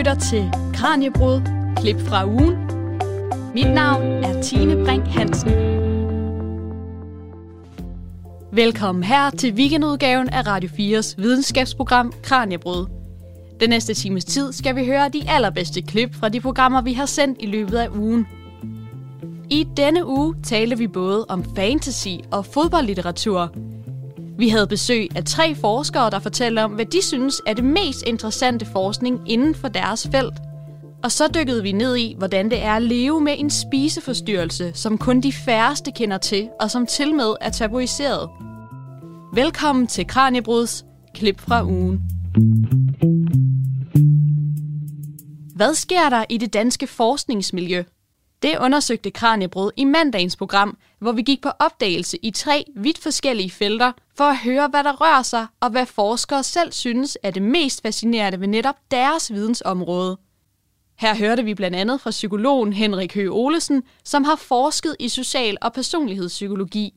lytter til Kranjebrud, klip fra ugen. Mit navn er Tine Brink Hansen. Velkommen her til weekendudgaven af Radio 4's videnskabsprogram Kranjebrud. Den næste times tid skal vi høre de allerbedste klip fra de programmer, vi har sendt i løbet af ugen. I denne uge taler vi både om fantasy og fodboldlitteratur. Vi havde besøg af tre forskere, der fortæller om, hvad de synes er det mest interessante forskning inden for deres felt. Og så dykkede vi ned i, hvordan det er at leve med en spiseforstyrrelse, som kun de færreste kender til, og som til med er tabuiseret. Velkommen til Kranjebruds klip fra ugen. Hvad sker der i det danske forskningsmiljø? Det undersøgte Kranjebrud i mandagens program, hvor vi gik på opdagelse i tre vidt forskellige felter for at høre, hvad der rører sig, og hvad forskere selv synes er det mest fascinerende ved netop deres vidensområde. Her hørte vi blandt andet fra psykologen Henrik Høgh Olesen, som har forsket i social- og personlighedspsykologi.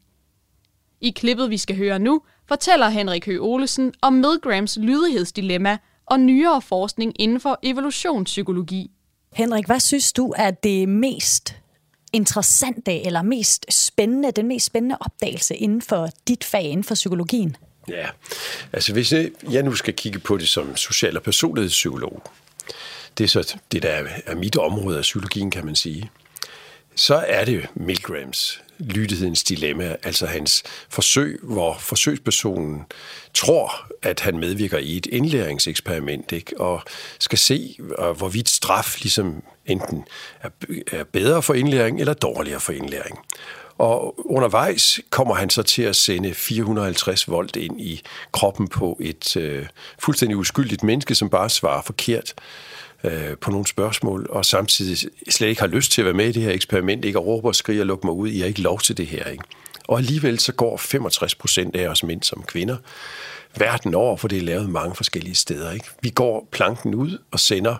I klippet, vi skal høre nu, fortæller Henrik Høgh Olesen om Milgrams lydighedsdilemma og nyere forskning inden for evolutionspsykologi. Henrik, hvad synes du er det mest interessante eller mest spændende, den mest spændende opdagelse inden for dit fag, inden for psykologien? Ja, altså hvis jeg nu skal kigge på det som social- og personlighedspsykolog, det er så det, der er mit område af psykologien, kan man sige, så er det Milgrams lydighedens dilemma, altså hans forsøg, hvor forsøgspersonen tror, at han medvirker i et indlæringseksperiment, ikke? og skal se, øh, hvorvidt straf ligesom enten er bedre for indlæring eller dårligere for indlæring. Og undervejs kommer han så til at sende 450 volt ind i kroppen på et øh, fuldstændig uskyldigt menneske, som bare svarer forkert øh, Øh, på nogle spørgsmål, og samtidig slet ikke har lyst til at være med i det her eksperiment, ikke at råbe og skrige og lukke mig ud, I har ikke lov til det her. Ikke? Og alligevel så går 65 procent af os mænd som kvinder verden over, for det er lavet mange forskellige steder. Ikke? Vi går planken ud og sender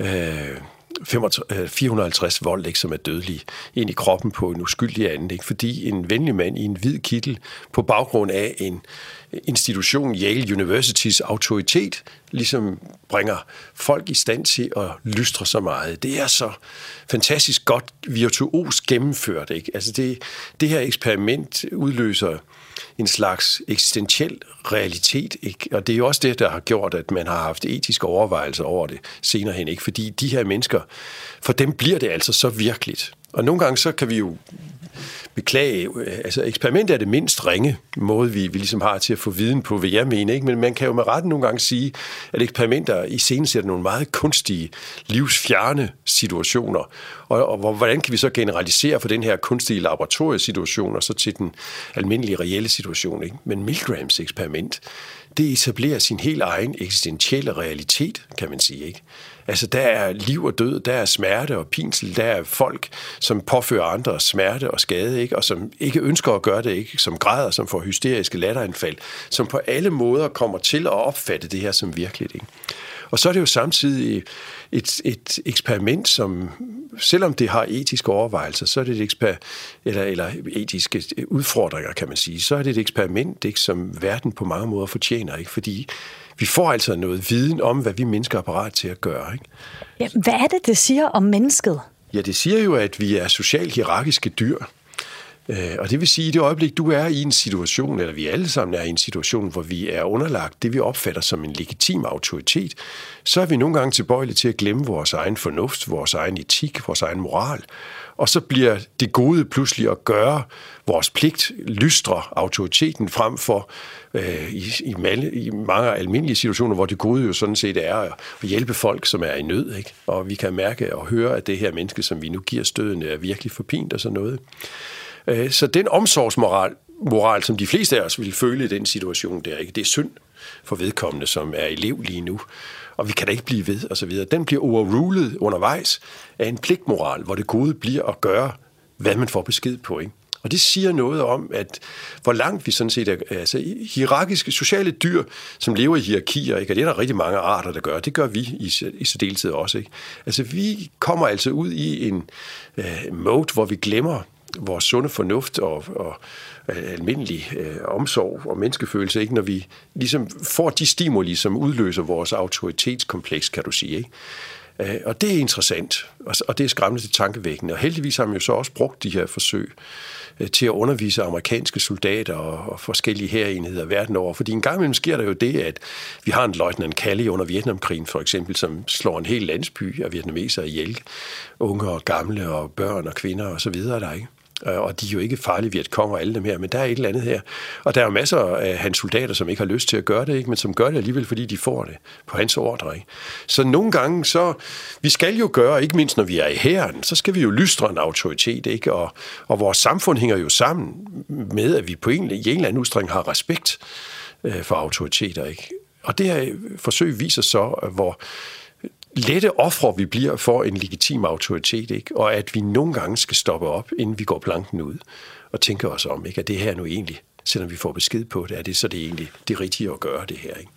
øh, 450 øh, volt, ikke, som er dødelig, ind i kroppen på en uskyldig anden. Ikke? Fordi en venlig mand i en hvid kittel på baggrund af en institution, Yale Universitys autoritet, ligesom bringer folk i stand til at lystre så meget. Det er så fantastisk godt virtuos gennemført. Ikke? Altså det, det her eksperiment udløser en slags eksistentiel realitet. Ikke? Og det er jo også det, der har gjort, at man har haft etiske overvejelser over det senere hen. Ikke? Fordi de her mennesker, for dem bliver det altså så virkeligt. Og nogle gange så kan vi jo beklage, øh, altså eksperimentet er det mindst ringe måde, vi, vi ligesom har til at få viden på, hvad jeg mener, ikke? men man kan jo med retten nogle gange sige, at eksperimenter i scenen sætter nogle meget kunstige, livsfjerne situationer, og, og hvordan kan vi så generalisere for den her kunstige laboratoriesituation og så til den almindelige reelle situation, ikke? Men Milgrams eksperiment, det etablerer sin helt egen eksistentielle realitet, kan man sige, ikke? Altså, der er liv og død, der er smerte og pinsel, der er folk, som påfører andre smerte og skade, ikke? og som ikke ønsker at gøre det, ikke? som græder, som får hysteriske latteranfald, som på alle måder kommer til at opfatte det her som virkeligt. Ikke? Og så er det jo samtidig et, et eksperiment, som selvom det har etiske overvejelser, så er det et eksper, eller, eller etiske udfordringer, kan man sige, så er det et eksperiment, ikke, som verden på mange måder fortjener, ikke? fordi vi får altså noget viden om, hvad vi mennesker er parat til at gøre. Ikke? Ja, hvad er det, det siger om mennesket? Ja, det siger jo, at vi er socialt hierarkiske dyr. Øh, og det vil sige, at i det øjeblik, du er i en situation, eller vi alle sammen er i en situation, hvor vi er underlagt det, vi opfatter som en legitim autoritet, så er vi nogle gange tilbøjelige til at glemme vores egen fornuft, vores egen etik, vores egen moral. Og så bliver det gode pludselig at gøre vores pligt, lystre autoriteten frem for øh, i, i, mal, i mange almindelige situationer, hvor det gode jo sådan set er at hjælpe folk, som er i nød. Ikke? Og vi kan mærke og høre, at det her menneske, som vi nu giver stødende, er virkelig forpint og sådan noget. Øh, så den omsorgsmoral, moral, som de fleste af os ville føle i den situation der, ikke? det er synd for vedkommende, som er elev lige nu. Og vi kan da ikke blive ved, og så videre. Den bliver overrulet undervejs af en pligtmoral, hvor det gode bliver at gøre, hvad man får besked på. Ikke? Og det siger noget om, at hvor langt vi sådan set er, altså hierarkiske sociale dyr, som lever i hierarkier, ikke? og det er der rigtig mange arter, der gør, det gør vi i, i særdeleshed også. Ikke? Altså vi kommer altså ud i en øh, mode, hvor vi glemmer vores sunde fornuft og, og Øh, almindelig øh, omsorg og menneskefølelse, ikke? når vi ligesom får de stimuli, som udløser vores autoritetskompleks, kan du sige. Ikke? Øh, og det er interessant, og det er skræmmende til tankevækkende. Og heldigvis har man jo så også brugt de her forsøg øh, til at undervise amerikanske soldater og forskellige herenheder verden over. Fordi en gang imellem sker der jo det, at vi har en løjtnant Kalle under Vietnamkrigen for eksempel, som slår en hel landsby af vietnamesere ihjel. Unge og gamle og børn og kvinder og så videre der, ikke? Øh, og de er jo ikke farlige Vietcong og alle dem her, men der er et eller andet her. Og der er jo masser af hans soldater, som ikke har lyst til at gøre det, ikke? men som gør det alligevel, fordi de får det på hans ordre. Ikke? Så nogle gange, så vi skal jo gøre, ikke mindst når vi er i hæren, så skal vi jo lystre en autoritet, ikke? Og, og vores samfund hænger jo sammen med, at vi på en, i en eller anden udstrækning har respekt øh, for autoriteter. Ikke? Og det her øh, forsøg viser så, hvor lette ofre vi bliver for en legitim autoritet, ikke? og at vi nogle gange skal stoppe op, inden vi går planken ud, og tænke os om, ikke? at det her nu egentlig, selvom vi får besked på det, er det så det egentlig det rigtige at gøre det her. Ikke?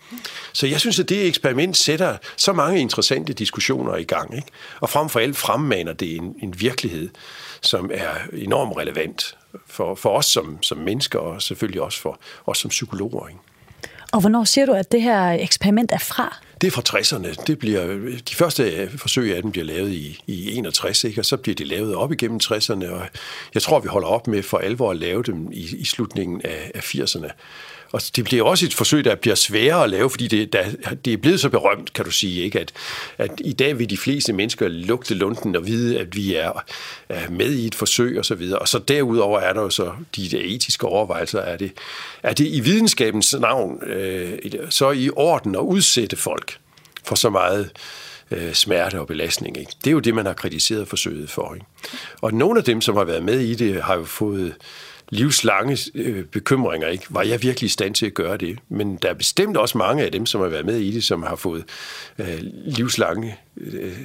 Så jeg synes, at det eksperiment sætter så mange interessante diskussioner i gang, ikke? og frem for alt fremmaner det en, en virkelighed, som er enormt relevant for, for os som, som mennesker, og selvfølgelig også for os som psykologer. Ikke? Og hvornår siger du, at det her eksperiment er fra? Det er fra 60'erne. Det bliver, de første øh, forsøg af dem bliver lavet i, i 61, ikke? og så bliver de lavet op igennem 60'erne, og jeg tror, vi holder op med for alvor at lave dem i, i slutningen af, af 80'erne. Og det bliver også et forsøg, der bliver sværere at lave, fordi det, der, det er blevet så berømt, kan du sige, ikke? At, at i dag vil de fleste mennesker lugte lunden og vide, at vi er, er med i et forsøg og så videre. Og så derudover er der jo så de der etiske overvejelser. Er det, er det i videnskabens navn øh, så i orden at udsætte folk for så meget øh, smerte og belastning. Ikke? Det er jo det, man har kritiseret forsøget for. Ikke? Og nogle af dem, som har været med i det, har jo fået livslange øh, bekymringer. Ikke? Var jeg virkelig i stand til at gøre det? Men der er bestemt også mange af dem, som har været med i det, som har fået øh, livslange øh,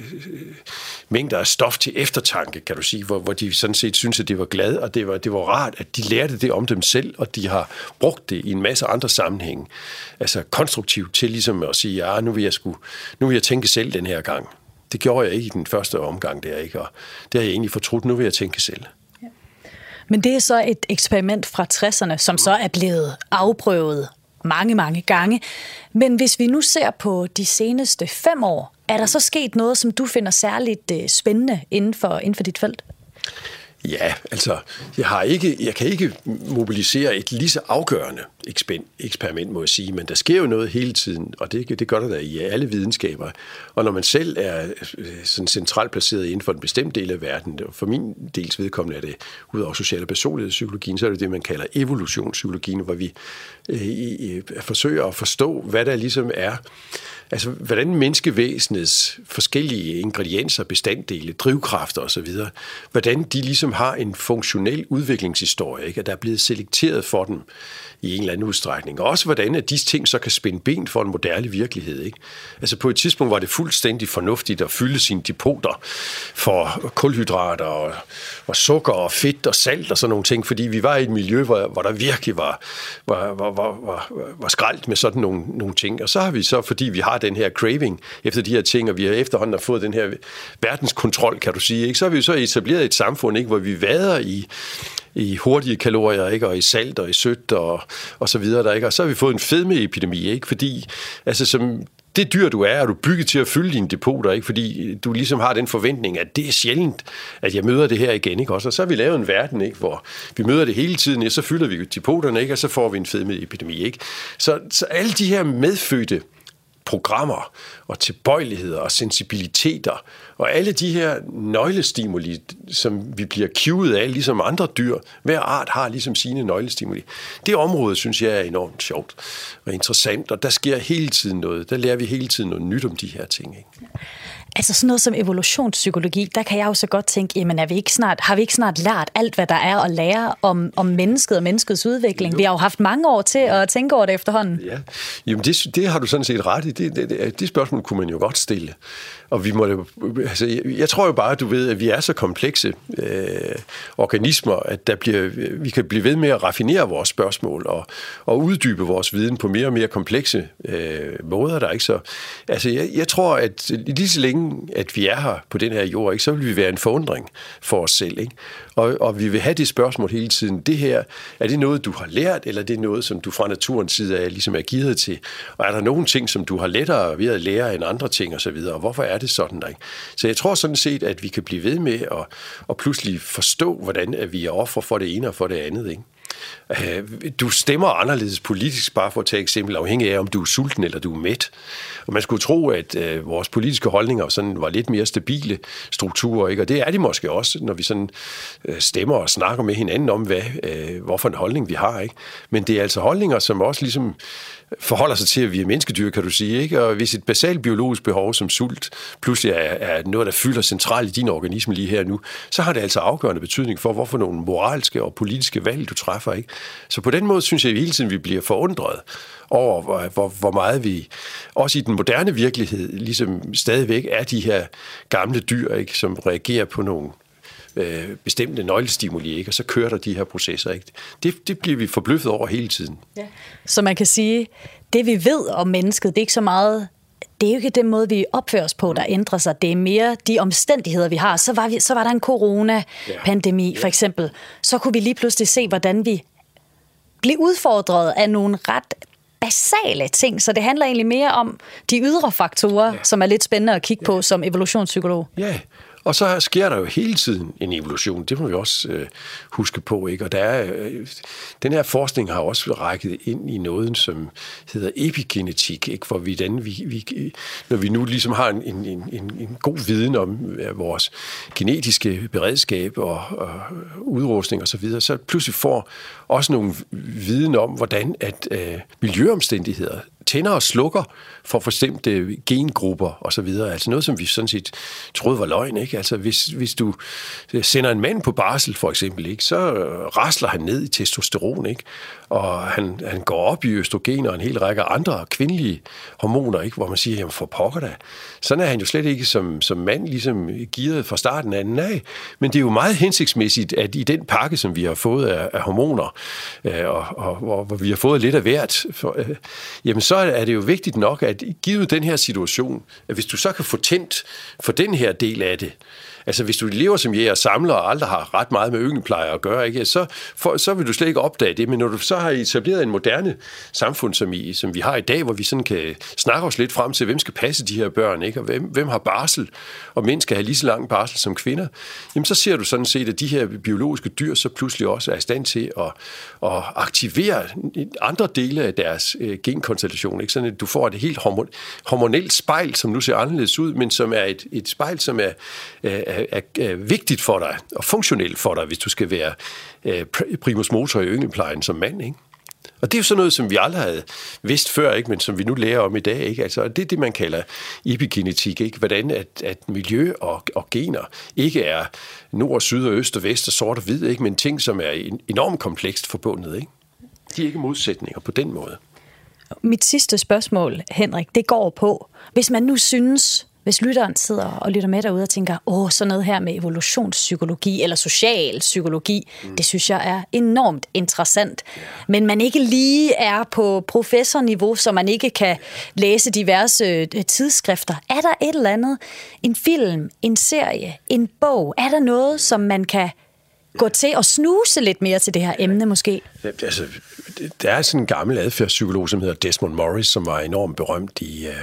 mængder af stof til eftertanke, kan du sige, hvor, hvor de sådan set synes, at det var glad, og det var, det var rart, at de lærte det om dem selv, og de har brugt det i en masse andre sammenhænge. Altså konstruktivt til ligesom at sige, ja, nu vil jeg, sku, nu vil jeg tænke selv den her gang. Det gjorde jeg ikke i den første omgang der, ikke? Og det har jeg egentlig fortrudt. Nu vil jeg tænke selv. Men det er så et eksperiment fra 60'erne, som så er blevet afprøvet mange, mange gange. Men hvis vi nu ser på de seneste fem år, er der så sket noget, som du finder særligt øh, spændende inden for, inden for dit felt? Ja, altså, jeg, har ikke, jeg kan ikke mobilisere et lige så afgørende eksperiment, må jeg sige, men der sker jo noget hele tiden, og det, det gør der da i alle videnskaber. Og når man selv er øh, sådan centralt placeret inden for en bestemt del af verden, og for min dels vedkommende er det, ud over social- og personlighedspsykologien, så er det det, man kalder evolutionspsykologien, hvor vi øh, forsøger at forstå, hvad der ligesom er Altså, hvordan menneskevæsenets forskellige ingredienser, bestanddele, drivkræfter osv., hvordan de ligesom har en funktionel udviklingshistorie, ikke? at der er blevet selekteret for dem i en eller anden udstrækning. Og også hvordan at disse ting så kan spænde ben for en moderne virkelighed. Ikke? Altså på et tidspunkt var det fuldstændig fornuftigt at fylde sine depoter for kulhydrater og, og sukker og fedt og salt og sådan nogle ting, fordi vi var i et miljø, hvor, hvor der virkelig var, var, var, var, var, var skraldt med sådan nogle, nogle ting. Og så har vi så, fordi vi har den her craving efter de her ting, og vi har efterhånden har fået den her verdenskontrol, kan du sige, ikke? så har vi så etableret et samfund, ikke, hvor vi vader i, i hurtige kalorier, ikke? og i salt og i sødt og, og så videre. Der, ikke? Og så har vi fået en fedmeepidemi, ikke? fordi altså, som det dyr, du er, er du bygget til at fylde dine depoter, ikke? fordi du ligesom har den forventning, at det er sjældent, at jeg møder det her igen. Ikke? Også, og så har vi lavet en verden, ikke? hvor vi møder det hele tiden, og så fylder vi depoterne, ikke? og så får vi en fedmeepidemi. Ikke? Så, så alle de her medfødte programmer og tilbøjeligheder og sensibiliteter og alle de her nøglestimuli, som vi bliver kivet af, ligesom andre dyr. Hver art har ligesom sine nøglestimuli. Det område, synes jeg, er enormt sjovt og interessant, og der sker hele tiden noget. Der lærer vi hele tiden noget nyt om de her ting. Ikke? Altså sådan noget som evolutionspsykologi, der kan jeg jo så godt tænke, jamen er vi ikke snart, har vi ikke snart lært alt, hvad der er at lære om, om mennesket og menneskets udvikling? Jo. Vi har jo haft mange år til at tænke over det efterhånden. Ja, jamen det, det har du sådan set ret i. Det, det, det, det spørgsmål kunne man jo godt stille. Og vi må, altså, jeg, jeg tror jo bare, at du ved, at vi er så komplekse øh, organismer, at der bliver, vi kan blive ved med at raffinere vores spørgsmål og, og uddybe vores viden på mere og mere komplekse øh, måder. Der, ikke? Så, altså, jeg, jeg tror, at lige så længe at vi er her på den her jord, ikke, så vil vi være en forundring for os selv. Ikke? Og, og vi vil have det spørgsmål hele tiden. Det her, er det noget, du har lært, eller er det noget, som du fra naturens side er, ligesom er givet til? Og er der nogle ting, som du har lettere ved at lære end andre ting osv.? Og hvorfor er det sådan der? Ikke? Så jeg tror sådan set, at vi kan blive ved med at, at pludselig forstå, hvordan at vi er offer for det ene og for det andet. Ikke? Øh, du stemmer anderledes politisk, bare for at tage eksempel, afhængig af, om du er sulten eller du er mæt. Og man skulle tro, at øh, vores politiske holdninger sådan var lidt mere stabile strukturer, ikke? og det er de måske også, når vi sådan øh, stemmer og snakker med hinanden om, hvad, øh, hvorfor en holdning vi har. Ikke? Men det er altså holdninger, som også ligesom forholder sig til, at vi er menneskedyr, kan du sige. Ikke? Og hvis et basalt biologisk behov som sult pludselig er, er noget, der fylder centralt i din organisme lige her nu, så har det altså afgørende betydning for, hvorfor nogle moralske og politiske valg, du træffer. Ikke? Så på den måde synes jeg hele tiden, vi bliver forundret over, hvor, hvor, hvor meget vi, også i den moderne virkelighed, ligesom stadigvæk er de her gamle dyr, ikke, som reagerer på nogle øh, bestemte nøglestimuli, ikke? og så kører der de her processer. Ikke? Det, det bliver vi forbløffet over hele tiden. Ja. Så man kan sige, det vi ved om mennesket, det er ikke så meget det er jo ikke den måde, vi opfører os på, der ændrer sig. Det er mere de omstændigheder, vi har. Så var, vi, så var der en corona-pandemi, for eksempel. Så kunne vi lige pludselig se, hvordan vi blev udfordret af nogle ret basale ting. Så det handler egentlig mere om de ydre faktorer, ja. som er lidt spændende at kigge ja. på som evolutionspsykolog. Ja, og så sker der jo hele tiden en evolution. Det må vi også øh, huske på. Ikke? Og der er, øh, den her forskning har også rækket ind i noget, som hedder epigenetik, ikke? hvor vi, den, vi, vi, når vi nu ligesom har en, en, en, en god viden om øh, vores genetiske beredskab og, og udrustning osv., så, videre, så pludselig får også nogle viden om, hvordan at øh, miljøomstændigheder tænder og slukker for forstemte gengrupper og så videre. Altså noget, som vi sådan set troede var løgn. Ikke? Altså hvis, hvis du sender en mand på barsel for eksempel, ikke? så øh, rasler han ned i testosteron, ikke? Og han, han går op i østrogen og en hel række andre kvindelige hormoner, ikke? hvor man siger, jamen for pokker da. Sådan er han jo slet ikke som, som mand ligesom givet fra starten af. Nej, men det er jo meget hensigtsmæssigt, at i den pakke, som vi har fået af, af hormoner, øh, og, og, og hvor vi har fået lidt af hvert, for, øh, jamen så er det jo vigtigt nok, at givet den her situation, at hvis du så kan få tændt for den her del af det, Altså, hvis du lever som jæger og samler og aldrig har ret meget med ynglepleje at gøre, ikke, så, for, så vil du slet ikke opdage det. Men når du så har etableret en moderne samfund, som, I, som vi har i dag, hvor vi sådan kan snakke os lidt frem til, hvem skal passe de her børn, ikke, og hvem, hvem har barsel, og mænd skal have lige så lang barsel som kvinder, jamen så ser du sådan set, at de her biologiske dyr så pludselig også er i stand til at, at aktivere andre dele af deres øh, genkonstellation. Ikke? Sådan at du får et helt hormon, hormonelt spejl, som nu ser anderledes ud, men som er et, et spejl, som er, er, er, er vigtigt for dig og funktionelt for dig, hvis du skal være øh, primus motor i yngelplejen som mand. Ikke? Og det er jo sådan noget, som vi aldrig havde vidst før, ikke? men som vi nu lærer om i dag. Ikke? Altså, det er det, man kalder epigenetik. Ikke? Hvordan at, at miljø og, og gener ikke er nord, og syd og øst og vest og sort og hvid, ikke? men ting, som er enormt komplekst forbundet. Ikke? De er ikke modsætninger på den måde. Mit sidste spørgsmål, Henrik, det går på, hvis man nu synes, hvis lytteren sidder og lytter med derude og tænker, åh, sådan noget her med evolutionspsykologi eller social psykologi, mm. det synes jeg er enormt interessant. Men man ikke lige er på professorniveau, så man ikke kan læse diverse øh, tidsskrifter. Er der et eller andet, en film, en serie, en bog, er der noget, som man kan gå til og snuse lidt mere til det her emne måske? Altså, der er sådan en gammel adfærdspsykolog, som hedder Desmond Morris, som var enormt berømt i, uh,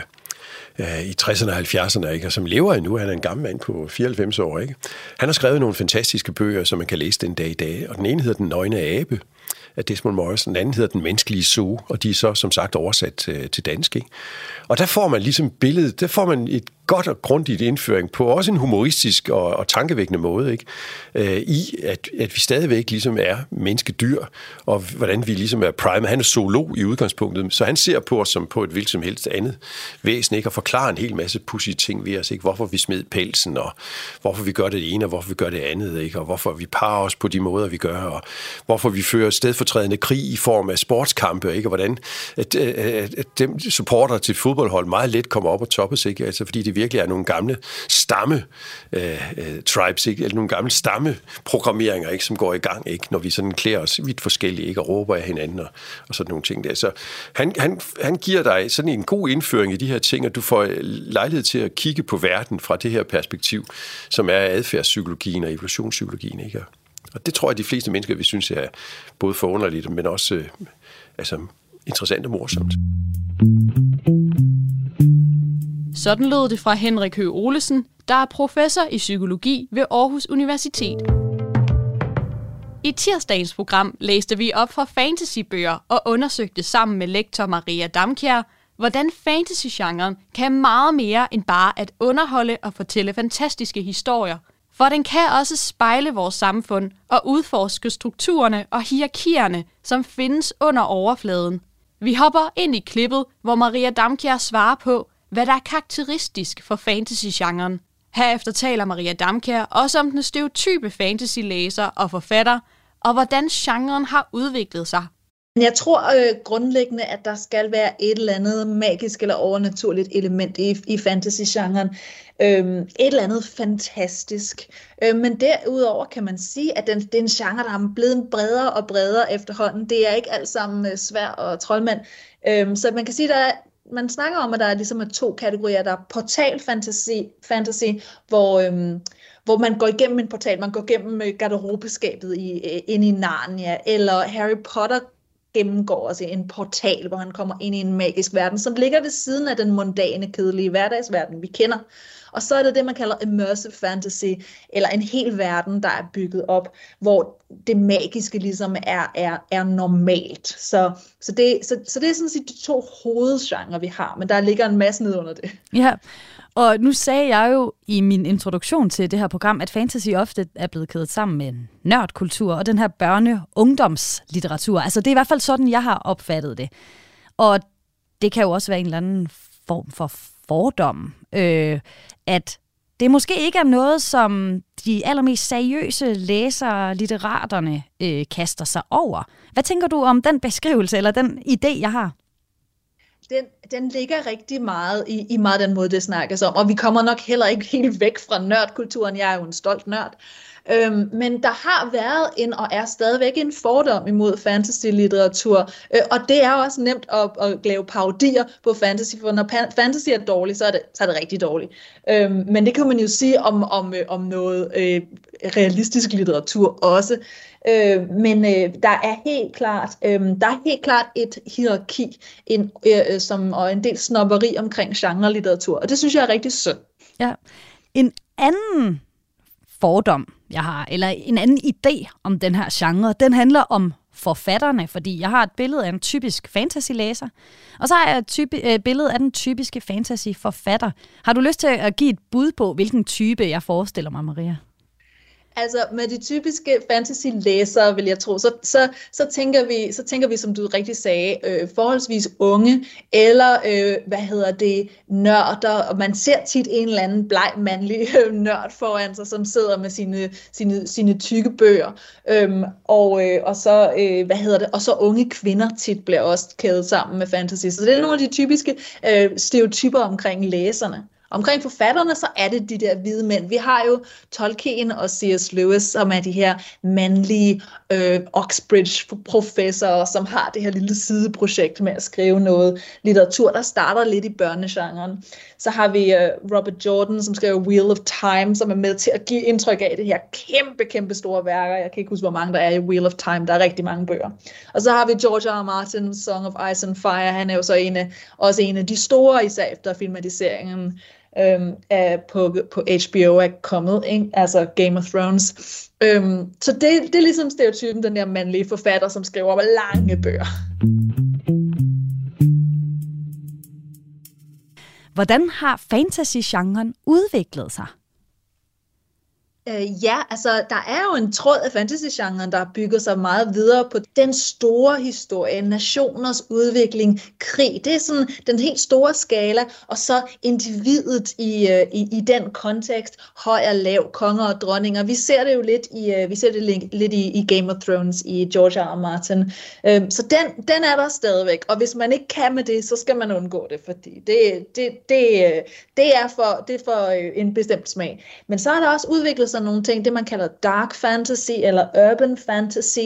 øh, i 60'erne og 70'erne, ikke? og som lever endnu. Han er en gammel mand på 94 år. Ikke? Han har skrevet nogle fantastiske bøger, som man kan læse den dag i dag. Og den ene hedder Den nøgne abe, af Desmond Morris, Den anden hedder Den menneskelige zoo, og de er så som sagt oversat til, til dansk. Ikke? Og der får man ligesom billedet, der får man et godt og grundigt indføring på også en humoristisk og, og tankevækkende måde, ikke? Øh, i at, at vi stadigvæk ligesom er menneskedyr, og hvordan vi ligesom er prime. Han er zoolog i udgangspunktet, så han ser på os som på et hvilket som helst andet væsen, ikke? og forklarer en hel masse pussy ting ved os, ikke? hvorfor vi smed pelsen, og hvorfor vi gør det ene, og hvorfor vi gør det andet, ikke? og hvorfor vi parer os på de måder, vi gør, og hvorfor vi fører stedfortrædende krig i form af sportskampe, ikke? og hvordan at, at, at dem supporter til fodboldhold meget let kommer op og toppes, ikke? Altså, fordi det virkelig er nogle gamle stamme øh, øh, tribes, ikke? eller nogle gamle stammeprogrammeringer, ikke? som går i gang, ikke? når vi sådan klæder os vidt forskellige ikke? og råber af hinanden og, og sådan nogle ting der. Så han, han, han giver dig sådan en god indføring i de her ting, og du får øh, lejlighed til at kigge på verden fra det her perspektiv, som er adfærdspsykologien og evolutionspsykologien. Ikke? Og det tror jeg, de fleste mennesker vi synes er både forunderligt, men også øh, altså, interessant og morsomt. Sådan lød det fra Henrik Høgh Olesen, der er professor i psykologi ved Aarhus Universitet. I tirsdagens program læste vi op fra fantasybøger og undersøgte sammen med lektor Maria Damkjær, hvordan fantasygenren kan meget mere end bare at underholde og fortælle fantastiske historier. For den kan også spejle vores samfund og udforske strukturerne og hierarkierne, som findes under overfladen. Vi hopper ind i klippet, hvor Maria Damkjær svarer på, hvad der er karakteristisk for fantasy-genren. Herefter taler Maria Damkær også om den stereotype fantasy-læser og forfatter, og hvordan genren har udviklet sig. Jeg tror øh, grundlæggende, at der skal være et eller andet magisk eller overnaturligt element i, i fantasy-genren. Øhm, et eller andet fantastisk. Øhm, men derudover kan man sige, at den, det er en genre, der er blevet bredere og bredere efterhånden. Det er ikke alt sammen øh, svær og troldmand. Øhm, så man kan sige, at man snakker om, at der er ligesom er to kategorier. Der er portal fantasy, fantasy hvor... Øhm, hvor man går igennem en portal, man går igennem øh, garderobeskabet i, øh, ind i Narnia, eller Harry Potter gennemgår også en portal, hvor han kommer ind i en magisk verden, som ligger ved siden af den mundane, kedelige hverdagsverden, vi kender. Og så er det det, man kalder immersive fantasy, eller en hel verden, der er bygget op, hvor det magiske ligesom er, er, er normalt. Så, så, det, så, så det er sådan set de to hovedgenre, vi har, men der ligger en masse ned under det. Ja, og nu sagde jeg jo i min introduktion til det her program, at fantasy ofte er blevet kædet sammen med nørdkultur og den her børne-ungdomslitteratur. Altså det er i hvert fald sådan, jeg har opfattet det. Og det kan jo også være en eller anden form for fordomme, øh, at det måske ikke er noget, som de allermest seriøse læsere, litteraterne, øh, kaster sig over. Hvad tænker du om den beskrivelse, eller den idé, jeg har? Den, den ligger rigtig meget i, i meget den måde, det snakkes om, og vi kommer nok heller ikke helt væk fra nørdkulturen. Jeg er jo en stolt nørd. Øhm, men der har været en, og er stadigvæk en fordom imod fantasy-litteratur, øh, og det er også nemt at, at lave parodier på fantasy, for når fantasy er dårligt, så er det, så er det rigtig dårligt. Øhm, men det kan man jo sige om, om, øh, om noget øh, realistisk litteratur også. Øh, men øh, der er helt klart, øh, der er helt klart et hierarki, en, øh, øh som, og en del snopperi omkring genre-litteratur, og det synes jeg er rigtig synd. Ja. En anden fordom, jeg har, eller en anden idé om den her genre, den handler om forfatterne, fordi jeg har et billede af en typisk fantasy-læser, og så har jeg et type, øh, billede af den typiske fantasy-forfatter. Har du lyst til at give et bud på, hvilken type jeg forestiller mig, Maria? Altså med de typiske fantasy-læsere, vil jeg tro, så, så, så, tænker, vi, så tænker vi, som du rigtig sagde, øh, forholdsvis unge, eller øh, hvad hedder det, nørder, og man ser tit en eller anden bleg mandlig øh, nørd foran sig, som sidder med sine, sine, sine tykke bøger, øhm, og, øh, og, så, øh, hvad hedder det, og så unge kvinder tit bliver også kædet sammen med fantasy. Så det er nogle af de typiske øh, stereotyper omkring læserne. Omkring forfatterne, så er det de der hvide mænd. Vi har jo Tolkien og C.S. Lewis, som er de her mandlige øh, Oxbridge-professorer, som har det her lille sideprojekt med at skrive noget litteratur, der starter lidt i børnegenren. Så har vi øh, Robert Jordan, som skriver Wheel of Time, som er med til at give indtryk af det her kæmpe, kæmpe store værker. Jeg kan ikke huske, hvor mange der er i Wheel of Time. Der er rigtig mange bøger. Og så har vi George R. R. Martin, Song of Ice and Fire. Han er jo så en af, også en af de store, især efter filmatiseringen øhm, er på, på HBO er kommet, ikke? altså Game of Thrones. Øhm, så det, det er ligesom stereotypen, den der mandlige forfatter, som skriver lange bøger. Hvordan har fantasy-genren udviklet sig? Øh, ja, altså der er jo en tråd af fantasygenren, der bygger sig meget videre på den store historie, nationers udvikling, krig. Det er sådan den helt store skala, og så individet i, øh, i, i den kontekst, høj og lav, konger og dronninger. Vi ser det jo lidt i, øh, vi ser det lidt, lidt i, i Game of Thrones, i George R. R. Martin. Øh, så den, den er der stadigvæk, og hvis man ikke kan med det, så skal man undgå det, fordi det, det, det, øh, det er for, det er for øh, en bestemt smag. Men så er der også udviklet sådan nogle ting, det man kalder dark fantasy eller urban fantasy.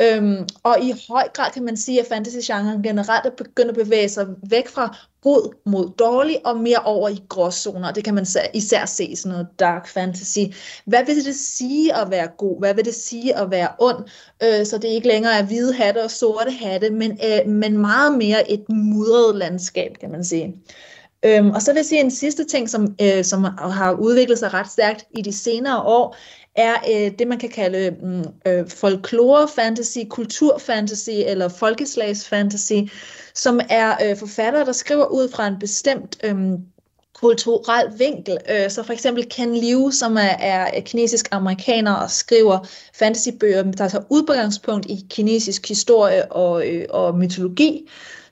Øhm, og i høj grad kan man sige, at fantasy-genren generelt er begyndt at bevæge sig væk fra god mod dårlig og mere over i gråzoner. Det kan man især se i sådan noget dark fantasy. Hvad vil det sige at være god? Hvad vil det sige at være ond? Øh, så det ikke længere er hvide hatte og sorte hatte, men, øh, men meget mere et mudret landskab, kan man sige. Øhm, og så vil jeg sige en sidste ting, som, øh, som har udviklet sig ret stærkt i de senere år, er øh, det, man kan kalde mm, øh, folklore-fantasy, kultur-fantasy eller folkeslagsfantasy, som er øh, forfattere, der skriver ud fra en bestemt øh, kulturel vinkel. Øh, så for eksempel Ken Liu, som er, er kinesisk-amerikaner og skriver fantasybøger, der tager udgangspunkt i kinesisk historie og, øh, og mytologi.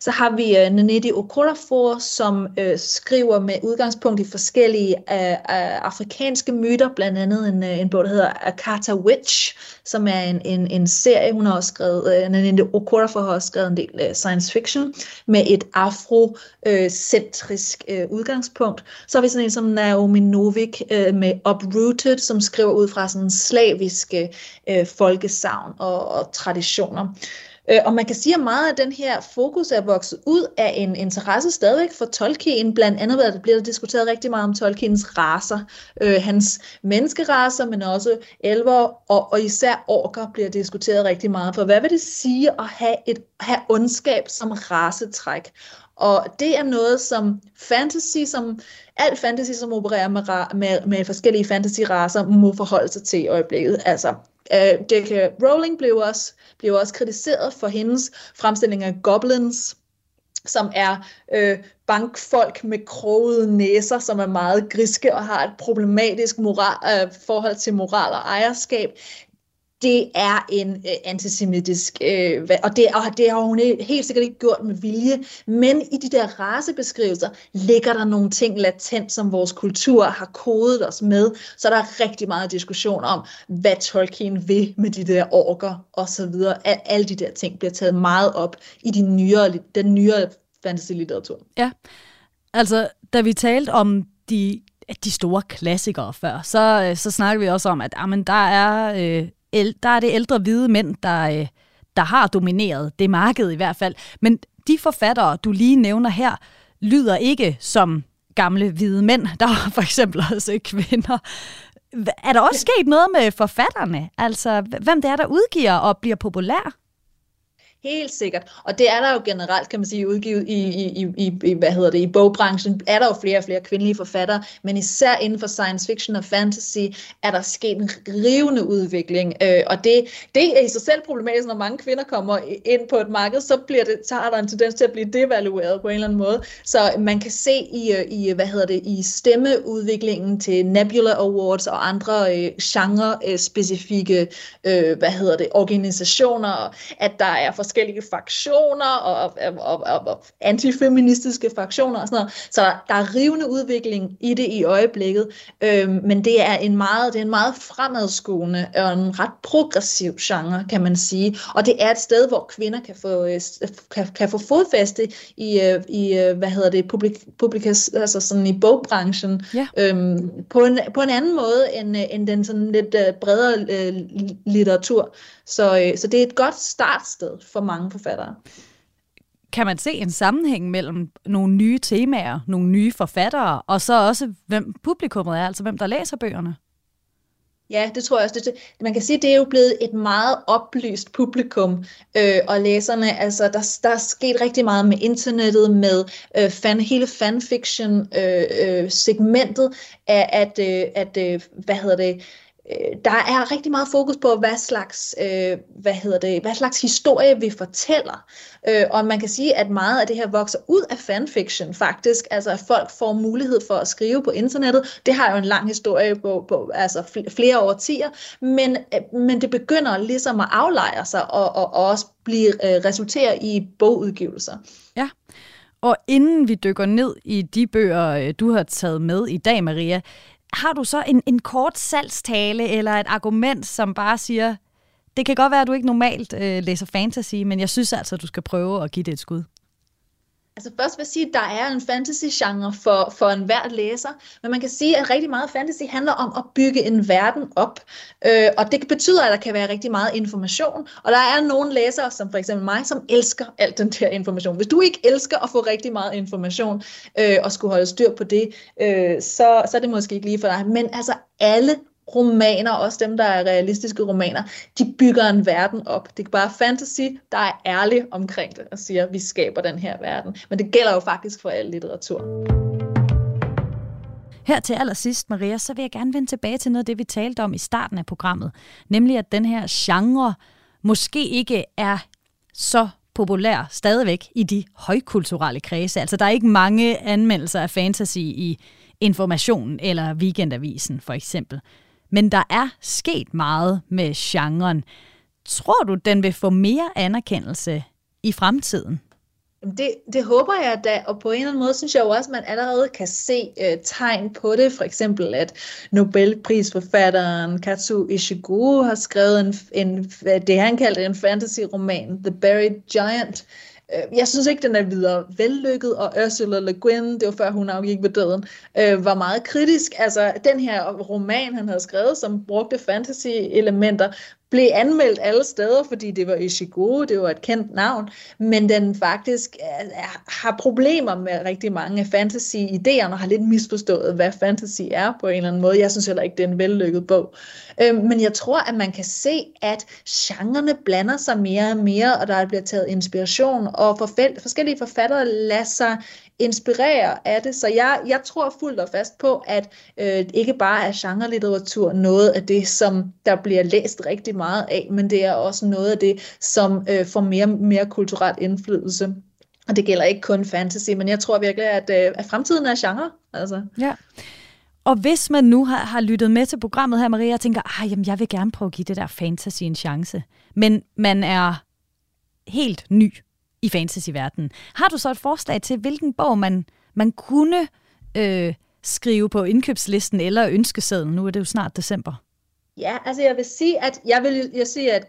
Så har vi øh, uh, Nanedi Okorafor, som uh, skriver med udgangspunkt i forskellige uh, uh, afrikanske myter, blandt andet en, uh, en bog, der hedder Akata Witch, som er en, en, en serie, hun har også skrevet, uh, Nanedi Okorafor har også skrevet en del uh, science fiction, med et afrocentrisk uh, uh, udgangspunkt. Så har vi sådan en som Naomi Novik uh, med Uprooted, som skriver ud fra sådan slaviske uh, folkesavn og, og traditioner. Øh, og man kan sige, at meget af den her fokus er vokset ud af en interesse stadigvæk for Tolkien. Blandt andet der bliver der diskuteret rigtig meget om Tolkiens raser. Øh, hans menneskeraser, men også elver og, og især orker bliver diskuteret rigtig meget. For hvad vil det sige at have, et, have ondskab som rasetræk? Og det er noget, som fantasy, som alt fantasy, som opererer med, med, med forskellige fantasy-raser, må forholde sig til i øjeblikket. Altså, Øh, uh, J.K. Rowling blev også, blev også kritiseret for hendes fremstilling af goblins, som er øh, bankfolk med krogede næser, som er meget griske og har et problematisk moral, øh, forhold til moral og ejerskab det er en øh, antisemitisk, øh, og, det, og det har hun helt sikkert ikke gjort med vilje, men i de der racebeskrivelser ligger der nogle ting latent, som vores kultur har kodet os med, så der er rigtig meget diskussion om, hvad Tolkien vil med de der orker og så videre. Alle de der ting bliver taget meget op i de nyere, den nyere fantasy-litteratur. Ja, altså da vi talte om de de store klassikere før, så, øh, så snakker vi også om, at jamen, der er øh, der er det ældre hvide mænd, der, øh, der har domineret det marked i hvert fald. Men de forfattere, du lige nævner her, lyder ikke som gamle hvide mænd. Der er for eksempel også kvinder. Er der også sket noget med forfatterne? Altså, hvem det er, der udgiver og bliver populær? Helt sikkert. Og det er der jo generelt, kan man sige, udgivet i, i, i, i hvad hedder det, i bogbranchen, er der jo flere og flere kvindelige forfattere, men især inden for science fiction og fantasy er der sket en rivende udvikling. Øh, og det, det er i sig selv problematisk, når mange kvinder kommer ind på et marked, så, bliver det, så har der en tendens til at blive devalueret på en eller anden måde. Så man kan se i, øh, i hvad hedder det, i stemmeudviklingen til Nebula Awards og andre øh, genre-specifikke øh, hvad hedder det, organisationer, at der er forskellige forskellige faktioner og, og, og, og antifeministiske faktioner og sådan noget. Så der, der er rivende udvikling i det i øjeblikket, øhm, men det er en meget, det er en meget fremadskuende og en ret progressiv genre, kan man sige. Og det er et sted, hvor kvinder kan få, øh, kan, kan få fodfæste i, øh, i øh, hvad hedder det, publik, publikas, altså sådan i bogbranchen, ja. øhm, på, en, på en anden måde end, end den sådan lidt bredere litteratur. Så, øh, så det er et godt startsted for mange forfattere. Kan man se en sammenhæng mellem nogle nye temaer, nogle nye forfattere, og så også hvem publikummet er, altså hvem der læser bøgerne? Ja, det tror jeg også. Det, man kan sige, at det er jo blevet et meget oplyst publikum, øh, og læserne, altså der, der er sket rigtig meget med internettet, med øh, fan, hele fanfiction-segmentet, øh, øh, af at, øh, at øh, hvad hedder det, Øh, der er rigtig meget fokus på, hvad slags, øh, hvad hedder det, hvad slags historie vi fortæller. Øh, og man kan sige, at meget af det her vokser ud af fanfiction faktisk, altså at folk får mulighed for at skrive på internettet. Det har jo en lang historie på, på altså flere årtier, men, øh, men det begynder ligesom at aflejre sig og, og, og også blive øh, resultere i bogudgivelser. Ja, og inden vi dykker ned i de bøger, øh, du har taget med i dag, Maria, har du så en, en kort salgstale eller et argument, som bare siger, det kan godt være, at du ikke normalt øh, læser fantasy, men jeg synes altså, at du skal prøve at give det et skud? Altså først vil jeg sige, at der er en fantasy-genre for, for enhver læser, men man kan sige, at rigtig meget fantasy handler om at bygge en verden op, øh, og det betyder, at der kan være rigtig meget information, og der er nogle læsere, som for eksempel mig, som elsker alt den der information. Hvis du ikke elsker at få rigtig meget information, øh, og skulle holde styr på det, øh, så, så er det måske ikke lige for dig, men altså alle romaner, også dem, der er realistiske romaner, de bygger en verden op. Det er bare fantasy, der er ærlig omkring det og siger, at vi skaber den her verden. Men det gælder jo faktisk for al litteratur. Her til allersidst, Maria, så vil jeg gerne vende tilbage til noget af det, vi talte om i starten af programmet. Nemlig, at den her genre måske ikke er så populær stadigvæk i de højkulturelle kredse. Altså, der er ikke mange anmeldelser af fantasy i Informationen eller Weekendavisen, for eksempel. Men der er sket meget med genren. Tror du, den vil få mere anerkendelse i fremtiden? Det, det håber jeg da, og på en eller anden måde synes jeg jo også, at man allerede kan se øh, tegn på det. For eksempel, at Nobelprisforfatteren Katsu Ishiguro har skrevet en, en, det, han kaldte en fantasy-roman, The Buried Giant, Øh, Øh, jeg synes ikke, den er videre vellykket, og Ursula Le Guin, det var før hun afgik ved døden, øh, var meget kritisk. Altså, den her roman, han havde skrevet, som brugte fantasy-elementer, blev anmeldt alle steder, fordi det var Ishiguro, det var et kendt navn, men den faktisk øh, er, har problemer med rigtig mange af fantasy-idéerne, og har lidt misforstået, hvad fantasy er på en eller anden måde. Jeg synes heller ikke, det er en vellykket bog. Øh, men jeg tror, at man kan se, at genrerne blander sig mere og mere, og der bliver taget inspiration, og for forskellige forfattere lader sig inspirere af det. Så jeg, jeg tror fuldt og fast på, at øh, ikke bare er genrelitteratur noget af det, som der bliver læst rigtig meget af, men det er også noget af det, som øh, får mere mere kulturel indflydelse. Og det gælder ikke kun fantasy, men jeg tror virkelig, at, øh, at fremtiden er genre. Altså. Ja. Og hvis man nu har, har lyttet med til programmet her, Maria, og tænker, ah, jamen, jeg vil gerne prøve at give det der fantasy en chance, men man er helt ny i fantasyverdenen. Har du så et forslag til, hvilken bog man, man kunne øh, skrive på indkøbslisten eller ønskesedlen? Nu er det jo snart december. Ja, altså jeg vil sige, at jeg vil jeg sige, at,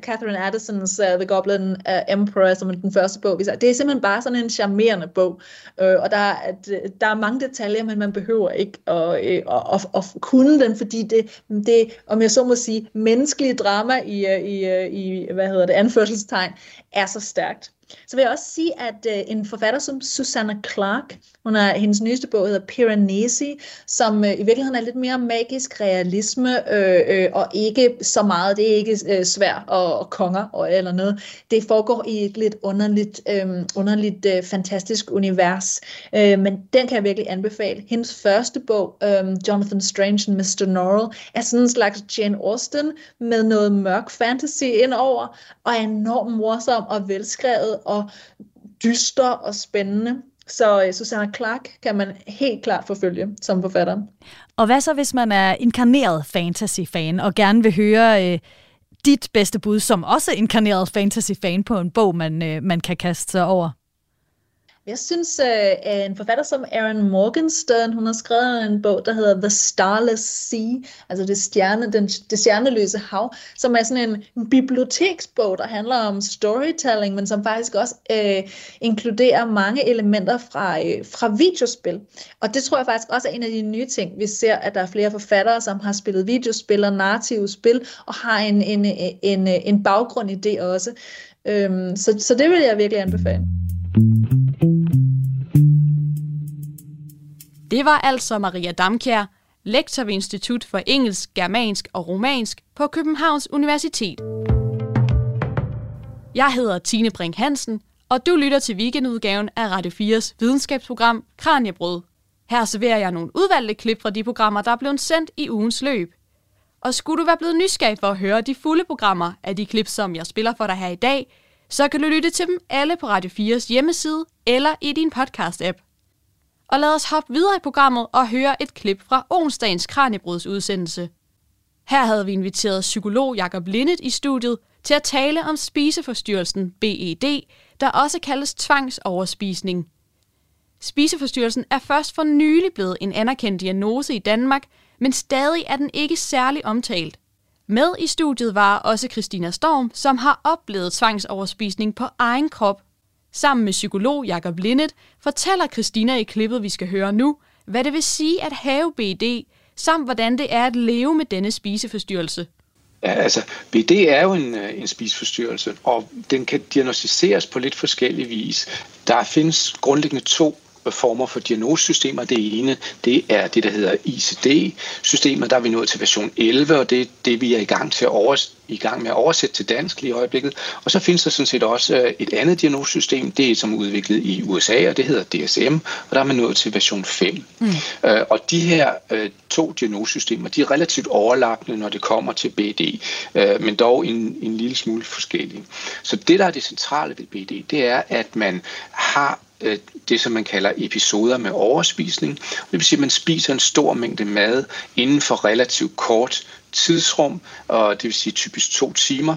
Catherine Addisons uh, The Goblin uh, Emperor, som er den første bog, det er simpelthen bare sådan en charmerende bog, uh, og der, at, øh, der er mange detaljer, men man behøver ikke at, øh, at, at, at kunne den, fordi det, det, om jeg så må sige, menneskelige drama i, i, i hvad hedder det, anførselstegn, er så stærkt. Så vil jeg også sige, at øh, en forfatter som Susanna Clark, hun er, hendes nyeste bog hedder Piranesi, som øh, i virkeligheden er lidt mere magisk realisme, øh, øh, og ikke så meget, det er ikke øh, svært og, og konger og, eller noget. Det foregår i et lidt underligt, øh, underligt øh, fantastisk univers, øh, men den kan jeg virkelig anbefale. Hendes første bog, øh, Jonathan Strange and Mr. Norrell, er sådan en slags Jane Austen med noget mørk fantasy indover, og er enormt morsom og velskrevet og dyster og spændende. Så øh, uh, Susanna Clark kan man helt klart forfølge som forfatter. Og hvad så, hvis man er inkarneret fantasy-fan og gerne vil høre øh, dit bedste bud, som også inkarneret fantasy-fan på en bog, man, øh, man kan kaste sig over? Jeg synes, øh, at en forfatter som Aaron Morgenstern, hun har skrevet en bog, der hedder The Starless Sea, altså det, stjerne, den, det stjerneløse hav, som er sådan en biblioteksbog, der handler om storytelling, men som faktisk også øh, inkluderer mange elementer fra, øh, fra videospil. Og det tror jeg faktisk også er en af de nye ting, vi ser, at der er flere forfattere, som har spillet videospil og narrative spil, og har en, en, en, en, en baggrund i det også. Øhm, så, så det vil jeg virkelig anbefale. Det var altså Maria Damkjær, lektor ved Institut for Engelsk, Germansk og Romansk på Københavns Universitet. Jeg hedder Tine Brink Hansen, og du lytter til weekendudgaven af Radio 4's videnskabsprogram Kranjebrød. Her serverer jeg nogle udvalgte klip fra de programmer, der er blevet sendt i ugens løb. Og skulle du være blevet nysgerrig for at høre de fulde programmer af de klip, som jeg spiller for dig her i dag, så kan du lytte til dem alle på Radio 4's hjemmeside eller i din podcast-app. Og lad os hoppe videre i programmet og høre et klip fra onsdagens Kranjebruds udsendelse. Her havde vi inviteret psykolog Jakob Lindet i studiet til at tale om spiseforstyrrelsen BED, der også kaldes tvangsoverspisning. Spiseforstyrrelsen er først for nylig blevet en anerkendt diagnose i Danmark, men stadig er den ikke særlig omtalt. Med i studiet var også Christina Storm, som har oplevet tvangsoverspisning på egen krop. Sammen med psykolog Jakob Lindet fortæller Christina i klippet, vi skal høre nu, hvad det vil sige at have BD, samt hvordan det er at leve med denne spiseforstyrrelse. Ja, altså, BD er jo en, øh, en spiseforstyrrelse, og den kan diagnostiseres på lidt forskellige vis. Der findes grundlæggende to former for diagnosesystemer. Det ene, det er det, der hedder ICD-systemet. Der er vi nået til version 11, og det er det, vi er i gang, til at overs- i gang med at oversætte til dansk lige i øjeblikket. Og så findes der sådan set også øh, et andet diagnosesystem, det er som er udviklet i USA, og det hedder DSM, og der er man nået til version 5. Mm. Øh, og de her øh, to diagnosesystemer, de er relativt overlappende, når det kommer til BD, men dog en, en lille smule forskellige. Så det, der er det centrale ved BD, det er, at man har Øh, det, som man kalder episoder med overspisning. Det vil sige, at man spiser en stor mængde mad inden for relativt kort tidsrum, og det vil sige typisk to timer,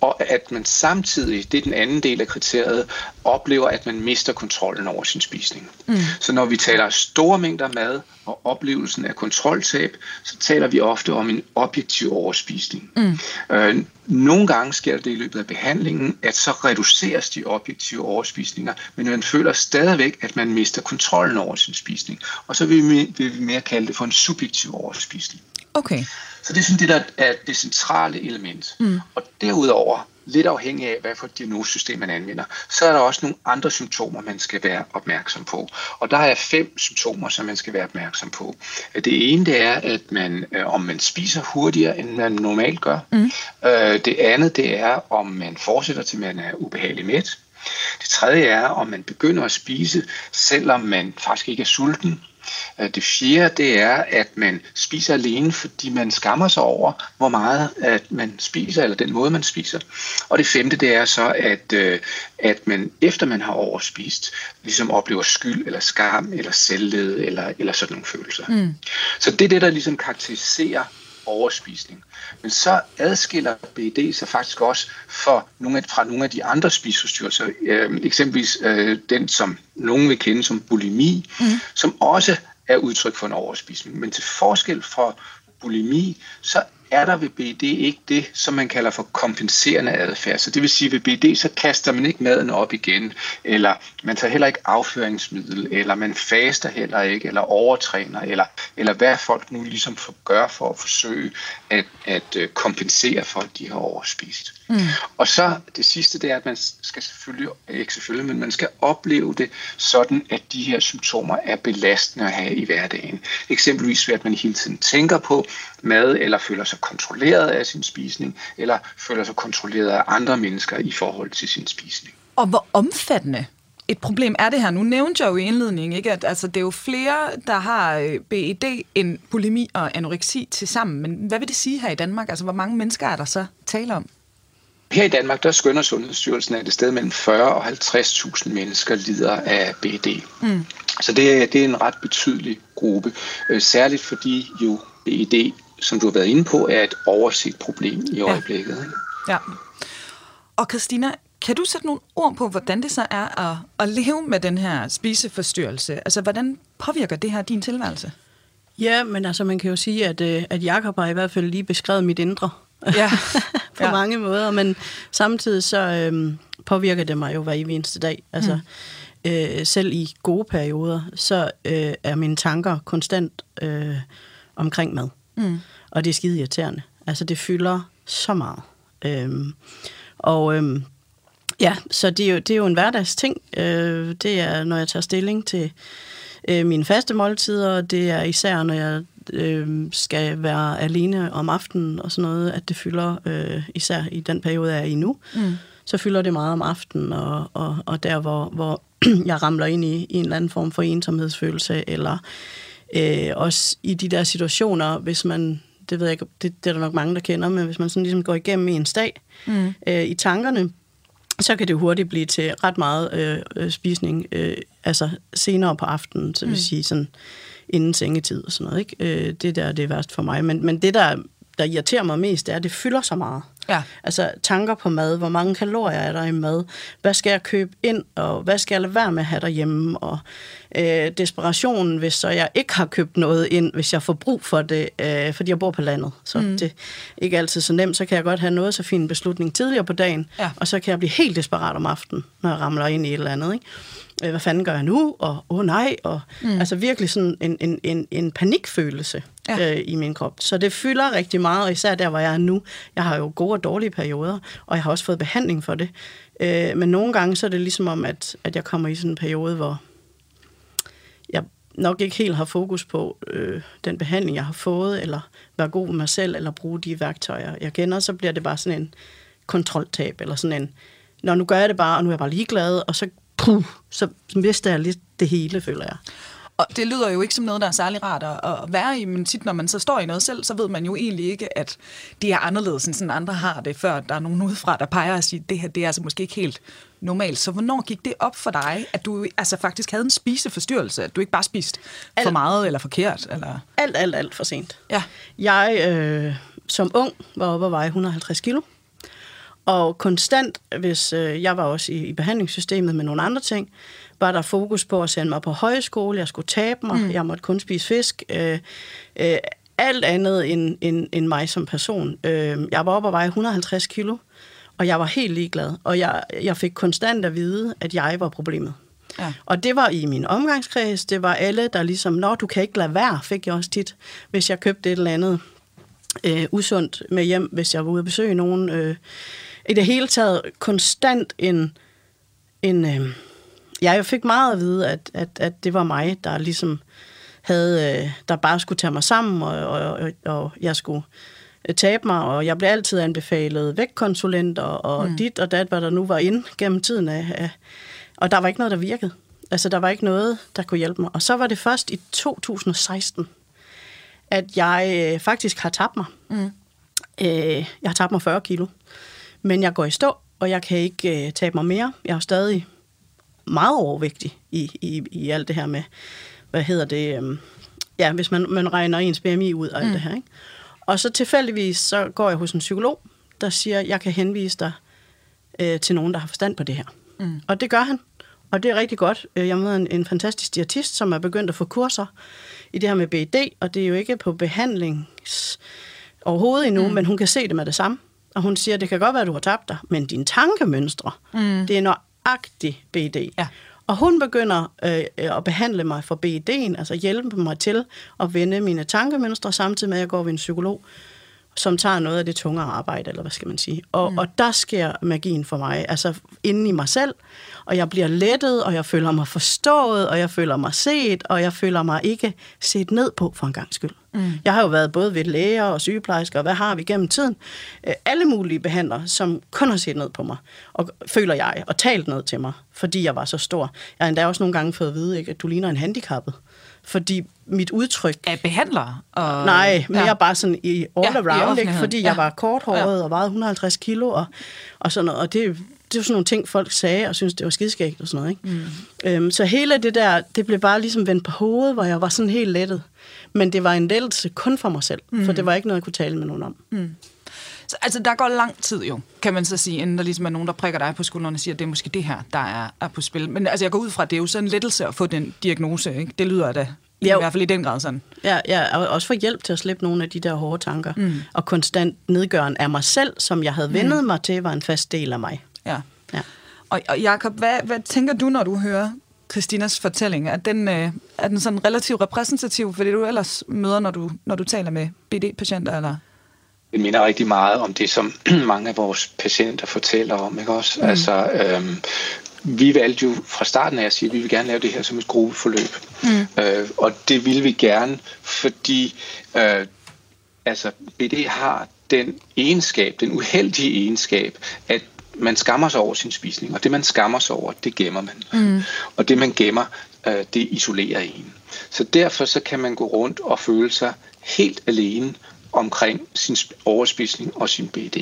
og at man samtidig, det er den anden del af kriteriet, oplever, at man mister kontrollen over sin spisning. Mm. Så når vi taler store mængder mad og oplevelsen af kontroltab, så taler vi ofte om en objektiv overspisning. Mm. Øh, nogle gange sker det i løbet af behandlingen, at så reduceres de objektive overspisninger, men man føler stadigvæk, at man mister kontrollen over sin spisning. Og så vil vi, vil vi mere kalde det for en subjektiv overspisning. Okay. Så det er sådan det, der er det centrale element. Mm. Og derudover, lidt afhængig af, hvad for et diagnosesystem man anvender, så er der også nogle andre symptomer, man skal være opmærksom på. Og der er fem symptomer, som man skal være opmærksom på. Det ene det er, at man, øh, om man spiser hurtigere, end man normalt gør. Mm. Øh, det andet det er, om man fortsætter til, man er ubehagelig mæt. Det tredje er, om man begynder at spise, selvom man faktisk ikke er sulten. Øh, det fjerde, det er, at man spiser alene, fordi man skammer sig over, hvor meget at man spiser, eller den måde, man spiser. Og det femte, det er så, at, øh, at man efter man har overspist, ligesom oplever skyld, eller skam, eller selvled, eller, eller sådan nogle følelser. Mm. Så det er det, der ligesom karakteriserer overspisning. Men så adskiller BED sig faktisk også for nogle af, fra nogle af de andre spiseforstyrrelser. Øh, eksempelvis øh, den, som nogen vil kende som bulimi, mm. som også er udtryk for en overspisning. Men til forskel fra bulimi, så er der ved BD ikke det, som man kalder for kompenserende adfærd. Så det vil sige, at ved BD så kaster man ikke maden op igen, eller man tager heller ikke afføringsmiddel, eller man faster heller ikke, eller overtræner, eller, eller hvad folk nu ligesom gør for at forsøge at, at øh, kompensere for, at de har overspist. Mm. Og så det sidste, det er, at man skal selvfølgelig, ikke selvfølgelig, men man skal opleve det sådan, at de her symptomer er belastende at have i hverdagen. Eksempelvis ved, at man hele tiden tænker på mad, eller føler sig kontrolleret af sin spisning, eller føler sig kontrolleret af andre mennesker i forhold til sin spisning. Og hvor omfattende et problem er det her? Nu nævnte jeg jo i indledningen, ikke, at altså, det er jo flere, der har øh, BED end bulimi og anoreksi til sammen. Men hvad vil det sige her i Danmark? Altså, hvor mange mennesker er der så tale om? Her i Danmark, der skønner Sundhedsstyrelsen, at det sted mellem 40 og 50.000 mennesker lider af BED. Mm. Så det er, det er en ret betydelig gruppe, øh, særligt fordi jo BED, som du har været inde på, er et overset problem i øjeblikket. Ja. ja. Og Christina, kan du sætte nogle ord på, hvordan det så er at, at leve med den her spiseforstyrrelse? Altså, hvordan påvirker det her din tilværelse? Ja, men altså, man kan jo sige, at, øh, at Jacob har i hvert fald lige beskrevet mit indre. Ja. på ja. mange måder, men samtidig så øhm, påvirker det mig jo hver eneste dag. Altså, mm. øh, selv i gode perioder, så øh, er mine tanker konstant øh, omkring mad. Mm. Og det er skide irriterende. Altså, det fylder så meget. Øhm, og øhm, ja, så det er jo, det er jo en hverdagsting. Øh, det er, når jeg tager stilling til øh, mine faste måltider, og det er især, når jeg øh, skal være alene om aftenen og sådan noget, at det fylder, øh, især i den periode, jeg er i nu, mm. så fylder det meget om aftenen, og, og, og der, hvor, hvor jeg ramler ind i, i en eller anden form for ensomhedsfølelse, eller øh, også i de der situationer, hvis man det ved jeg ikke, det, det er der nok mange, der kender, men hvis man sådan ligesom går igennem en dag mm. øh, i tankerne, så kan det hurtigt blive til ret meget øh, øh, spisning, øh, altså senere på aftenen, så vil mm. sige sådan inden sengetid og sådan noget. Ikke? Øh, det der det er værst for mig. Men, men det, der, der irriterer mig mest, det er, at det fylder så meget. Ja. Altså tanker på mad, hvor mange kalorier er der i mad, hvad skal jeg købe ind, og hvad skal jeg lade være med at have derhjemme, og øh, desperationen, hvis så jeg ikke har købt noget ind, hvis jeg får brug for det, øh, fordi jeg bor på landet. Så mm. det er ikke altid så nemt, så kan jeg godt have noget så fin beslutning tidligere på dagen, ja. og så kan jeg blive helt desperat om aftenen, når jeg ramler ind i et eller andet. Ikke? Øh, hvad fanden gør jeg nu? Og åh oh, nej, og mm. altså virkelig sådan en, en, en, en panikfølelse ja. øh, i min krop. Så det fylder rigtig meget, og især der, hvor jeg er nu. Jeg har jo gode og dårlige perioder, og jeg har også fået behandling for det. Øh, men nogle gange så er det ligesom om, at, at jeg kommer i sådan en periode, hvor jeg nok ikke helt har fokus på øh, den behandling, jeg har fået, eller være god med mig selv, eller bruge de værktøjer, jeg kender, så bliver det bare sådan en kontroltab, eller sådan en, når nu gør jeg det bare, og nu er jeg bare ligeglad, og så, puh, så mister jeg lidt det hele, føler jeg. Og det lyder jo ikke som noget, der er særlig rart at være i, men tit når man så står i noget selv, så ved man jo egentlig ikke, at det er anderledes, end sådan andre har det, før der er nogen udefra, der peger og siger, det her det er altså måske ikke helt normalt. Så hvornår gik det op for dig, at du altså faktisk havde en spiseforstyrrelse, at du ikke bare spiste alt, for meget eller forkert? Eller? Alt, alt, alt for sent. Ja. Jeg øh, som ung var oppe og veje 150 kilo. Og konstant, hvis øh, jeg var også i, i behandlingssystemet med nogle andre ting, var der fokus på at sende mig på højskole, jeg skulle tabe mig, mm. jeg måtte kun spise fisk. Øh, øh, alt andet end, end, end mig som person. Øh, jeg var oppe og veje 150 kilo, og jeg var helt ligeglad. Og jeg, jeg fik konstant at vide, at jeg var problemet. Ja. Og det var i min omgangskreds, det var alle, der ligesom, når du kan ikke lade være, fik jeg også tit, hvis jeg købte et eller andet øh, usundt med hjem, hvis jeg var ude at besøge nogen. Øh, I det hele taget konstant en, en øh, jeg fik meget at vide, at, at, at det var mig, der ligesom havde, øh, der bare skulle tage mig sammen, og, og, og jeg skulle øh, tabe mig, og jeg blev altid anbefalet vægtkonsulenter, og mm. dit og dat, hvad der nu var ind gennem tiden af, og der var ikke noget, der virkede. Altså, der var ikke noget, der kunne hjælpe mig. Og så var det først i 2016, at jeg øh, faktisk har tabt mig. Mm. Øh, jeg har tabt mig 40 kilo. Men jeg går i stå, og jeg kan ikke øh, tabe mig mere. Jeg har stadig meget overvægtig i, i, i alt det her med, hvad hedder det, øhm, ja, hvis man, man regner ens BMI ud og alt mm. det her. Ikke? Og så tilfældigvis, så går jeg hos en psykolog, der siger, jeg kan henvise dig øh, til nogen, der har forstand på det her. Mm. Og det gør han. Og det er rigtig godt. Øh, jeg møder en, en fantastisk diætist, som er begyndt at få kurser i det her med BED, og det er jo ikke på behandlings overhovedet endnu, mm. men hun kan se det med det samme. Og hun siger, det kan godt være, at du har tabt dig, men dine tankemønstre, mm. det er agtig BD. Ja. Og hun begynder øh, at behandle mig for BD'en, altså hjælpe mig til at vende mine tankemønstre, samtidig med, at jeg går ved en psykolog, som tager noget af det tungere arbejde, eller hvad skal man sige. Og, mm. og der sker magien for mig, altså inden i mig selv, og jeg bliver lettet, og jeg føler mig forstået, og jeg føler mig set, og jeg føler mig ikke set ned på for en gang skyld. Mm. Jeg har jo været både ved læger og sygeplejersker, og hvad har vi gennem tiden? Øh, alle mulige behandlere, som kun har set ned på mig, og føler jeg, og talt ned til mig, fordi jeg var så stor. Jeg har endda også nogle gange fået at vide, ikke, at du ligner en handicappet. Fordi mit udtryk... Er behandler? Og... Nej, mere ja. bare sådan i all ja, around, i ikke? fordi ja. jeg var korthåret ja. og vejede 150 kilo og, og sådan noget. Og det, det var sådan nogle ting, folk sagde, og syntes, det var skidskægt og sådan noget. Ikke? Mm. Øhm, så hele det der, det blev bare ligesom vendt på hovedet, hvor jeg var sådan helt lettet. Men det var en lettelse kun for mig selv, mm. for det var ikke noget, jeg kunne tale med nogen om. Mm. Så, altså, der går lang tid jo, kan man så sige, inden der ligesom er nogen, der prikker dig på skulderen og siger, at det er måske det her, der er, er på spil. Men altså, jeg går ud fra, at det er jo sådan en lettelse at få den diagnose, ikke? Det lyder da i ja, hvert fald i den grad sådan. Ja, ja, og også få hjælp til at slippe nogle af de der hårde tanker. Mm. Og konstant nedgøren af mig selv, som jeg havde mm. vendet mig til, var en fast del af mig. Ja. ja. Og, og Jacob, hvad, hvad tænker du, når du hører Christinas fortælling? Er den, øh, er den sådan relativt repræsentativ for det, du ellers møder, når du, når du taler med BD-patienter? Eller? Det minder rigtig meget om det, som mange af vores patienter fortæller om. Ikke også? Mm. Altså, øhm, vi valgte jo fra starten af at sige, at vi vil gerne lave det her som et gruppeforløb. Mm. Øh, og det vil vi gerne, fordi øh, altså, BD har den egenskab, den uheldige egenskab, at man skammer sig over sin spisning, og det man skammer sig over, det gemmer man. Mm. Og det man gemmer, øh, det isolerer en. Så derfor så kan man gå rundt og føle sig helt alene omkring sin overspisning og sin BD.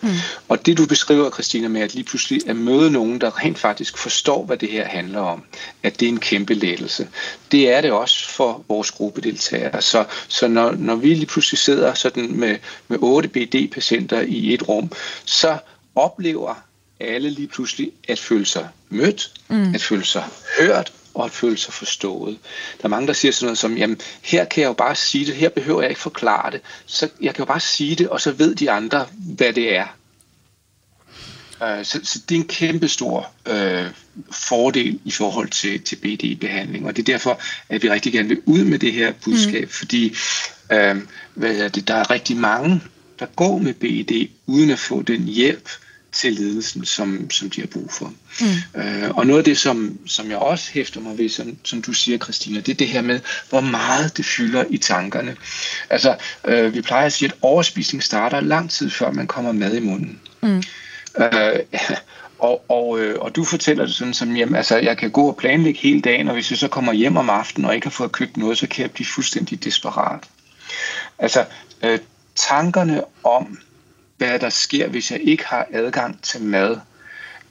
Mm. Og det du beskriver, Christina, med at lige pludselig at møde nogen, der rent faktisk forstår, hvad det her handler om, at det er en kæmpe lettelse. Det er det også for vores gruppedeltagere. Så, så når, når vi lige pludselig sidder sådan med, med 8 BD-patienter i et rum, så oplever alle lige pludselig at føle sig mødt, mm. at føle sig hørt og at føle sig forstået. Der er mange, der siger sådan noget som, jamen her kan jeg jo bare sige det, her behøver jeg ikke forklare det, så jeg kan jo bare sige det, og så ved de andre, hvad det er. Uh, så, så det er en kæmpe stor uh, fordel i forhold til, til BD-behandling, og det er derfor, at vi rigtig gerne vil ud med det her budskab, mm. fordi uh, hvad er det, der er rigtig mange, der går med BD uden at få den hjælp, til ledelsen, som, som de har brug for. Mm. Øh, og noget af det, som, som jeg også hæfter mig ved, som, som du siger, Christina, det er det her med, hvor meget det fylder i tankerne. Altså, øh, vi plejer at sige, at overspisning starter lang tid før man kommer mad i munden. Mm. Øh, og, og, øh, og du fortæller det sådan som, jamen, altså, jeg kan gå og planlægge hele dagen, og hvis jeg så kommer hjem om aftenen og ikke har fået købt noget, så kan jeg blive fuldstændig desperat. Altså, øh, tankerne om, hvad der sker, hvis jeg ikke har adgang til mad,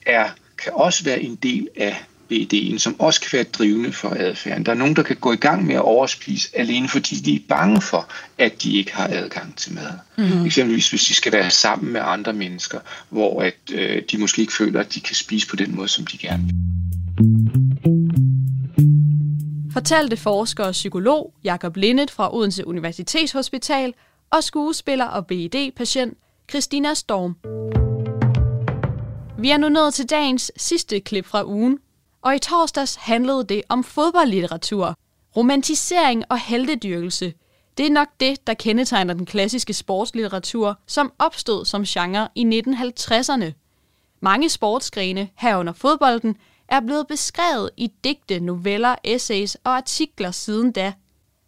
er, kan også være en del af BD'en, som også kan være drivende for adfærden. Der er nogen, der kan gå i gang med at overspise, alene fordi de er bange for, at de ikke har adgang til mad. Mm-hmm. Eksempelvis hvis de skal være sammen med andre mennesker, hvor at, øh, de måske ikke føler, at de kan spise på den måde, som de gerne vil. Fortalte forsker og psykolog Jakob Lindet fra Odense Universitetshospital og skuespiller og BED-patient Christina Storm. Vi er nu nået til dagens sidste klip fra ugen, og i torsdags handlede det om fodboldlitteratur, romantisering og heldedyrkelse. Det er nok det, der kendetegner den klassiske sportslitteratur, som opstod som genre i 1950'erne. Mange sportsgrene, herunder fodbolden, er blevet beskrevet i digte, noveller, essays og artikler siden da.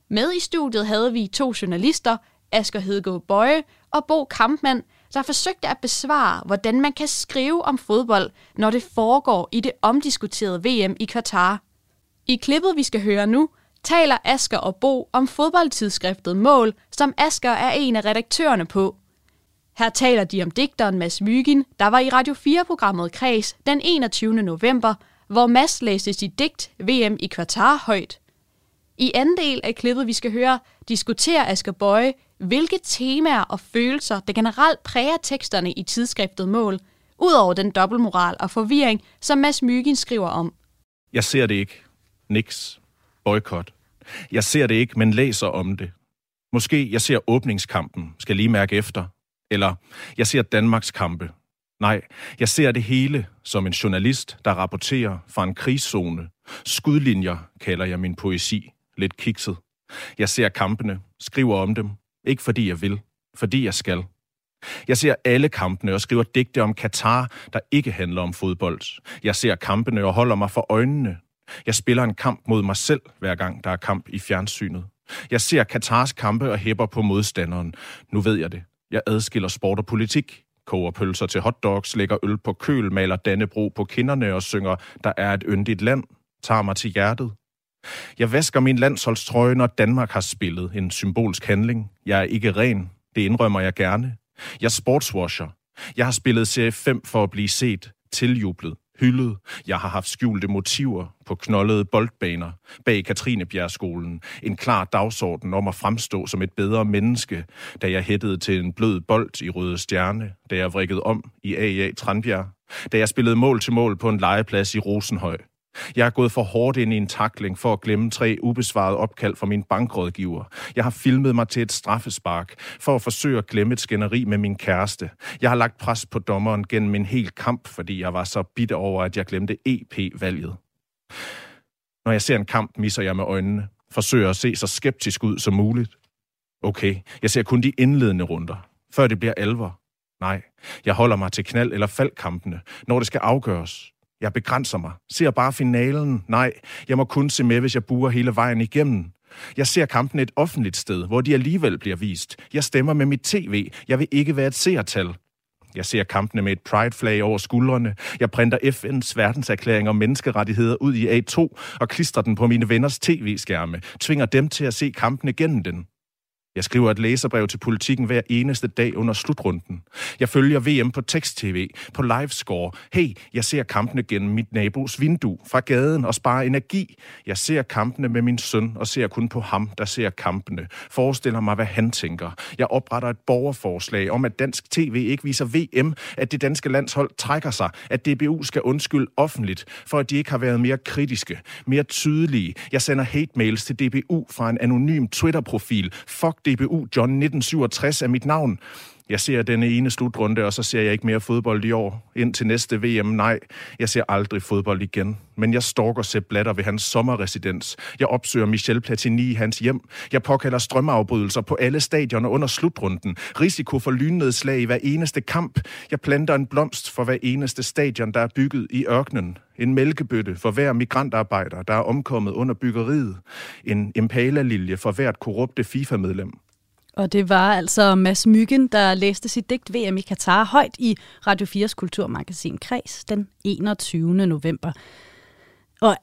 Med i studiet havde vi to journalister, Asger Hedegaard Bøje og Bo Kampmann, der forsøgte at besvare, hvordan man kan skrive om fodbold, når det foregår i det omdiskuterede VM i Katar. I klippet, vi skal høre nu, taler Asker og Bo om fodboldtidsskriftet Mål, som Asker er en af redaktørerne på. Her taler de om digteren Mads Mygin, der var i Radio 4-programmet Kreds den 21. november, hvor Mads læste sit digt VM i Katar højt. I anden del af klippet, vi skal høre, diskuterer Asger Bøje, hvilke temaer og følelser, der generelt præger teksterne i tidsskriftet Mål, udover den dobbeltmoral og forvirring, som Mads Mygin skriver om. Jeg ser det ikke. Niks. Boykot. Jeg ser det ikke, men læser om det. Måske jeg ser åbningskampen, skal lige mærke efter. Eller jeg ser Danmarks kampe. Nej, jeg ser det hele som en journalist, der rapporterer fra en krigszone. Skudlinjer kalder jeg min poesi. Lidt kikset. Jeg ser kampene, skriver om dem, ikke fordi jeg vil, fordi jeg skal. Jeg ser alle kampene og skriver digte om Katar, der ikke handler om fodbold. Jeg ser kampene og holder mig for øjnene. Jeg spiller en kamp mod mig selv, hver gang der er kamp i fjernsynet. Jeg ser Katars kampe og hæpper på modstanderen. Nu ved jeg det. Jeg adskiller sport og politik. Koger pølser til hotdogs, lægger øl på køl, maler Dannebro på kinderne og synger, der er et yndigt land. Tager mig til hjertet. Jeg vasker min landsholdstrøje, når Danmark har spillet en symbolsk handling. Jeg er ikke ren. Det indrømmer jeg gerne. Jeg sportswasher. Jeg har spillet serie 5 for at blive set, tiljublet, hyldet. Jeg har haft skjulte motiver på knoldede boldbaner bag Katrinebjergskolen. En klar dagsorden om at fremstå som et bedre menneske, da jeg hættede til en blød bold i Røde Stjerne, da jeg vrikkede om i AA Tranbjerg, da jeg spillede mål til mål på en legeplads i Rosenhøj, jeg er gået for hårdt ind i en takling for at glemme tre ubesvarede opkald fra min bankrådgiver. Jeg har filmet mig til et straffespark for at forsøge at glemme et skænderi med min kæreste. Jeg har lagt pres på dommeren gennem en hel kamp, fordi jeg var så bitter over, at jeg glemte EP-valget. Når jeg ser en kamp, misser jeg med øjnene. Forsøger at se så skeptisk ud som muligt. Okay, jeg ser kun de indledende runder, før det bliver alvor. Nej, jeg holder mig til knald- eller faldkampene, når det skal afgøres. Jeg begrænser mig. Ser bare finalen. Nej, jeg må kun se med, hvis jeg buer hele vejen igennem. Jeg ser kampen et offentligt sted, hvor de alligevel bliver vist. Jeg stemmer med mit tv. Jeg vil ikke være et seertal. Jeg ser kampene med et pride-flag over skuldrene. Jeg printer FN's verdenserklæring om menneskerettigheder ud i A2 og klistrer den på mine venners tv-skærme. Tvinger dem til at se kampene gennem den. Jeg skriver et læserbrev til politikken hver eneste dag under slutrunden. Jeg følger VM på tekst-tv, på livescore. Hey, jeg ser kampene gennem mit nabos vindue fra gaden og sparer energi. Jeg ser kampene med min søn og ser kun på ham, der ser kampene. Forestiller mig, hvad han tænker. Jeg opretter et borgerforslag om, at dansk tv ikke viser VM, at det danske landshold trækker sig, at DBU skal undskylde offentligt, for at de ikke har været mere kritiske, mere tydelige. Jeg sender hate mails til DBU fra en anonym Twitter-profil. Fuck DBU John 1967 er mit navn. Jeg ser denne ene slutrunde, og så ser jeg ikke mere fodbold i år. Ind til næste VM, nej. Jeg ser aldrig fodbold igen. Men jeg stalker Sepp Blatter ved hans sommerresidens. Jeg opsøger Michel Platini i hans hjem. Jeg påkalder strømafbrydelser på alle stadioner under slutrunden. Risiko for lynnedslag i hver eneste kamp. Jeg planter en blomst for hver eneste stadion, der er bygget i ørkenen. En mælkebøtte for hver migrantarbejder, der er omkommet under byggeriet. En impala-lilje for hvert korrupte FIFA-medlem. Og det var altså Mads Myggen, der læste sit digt VM i Katar højt i Radio 4's kulturmagasin Kreds den 21. november. Og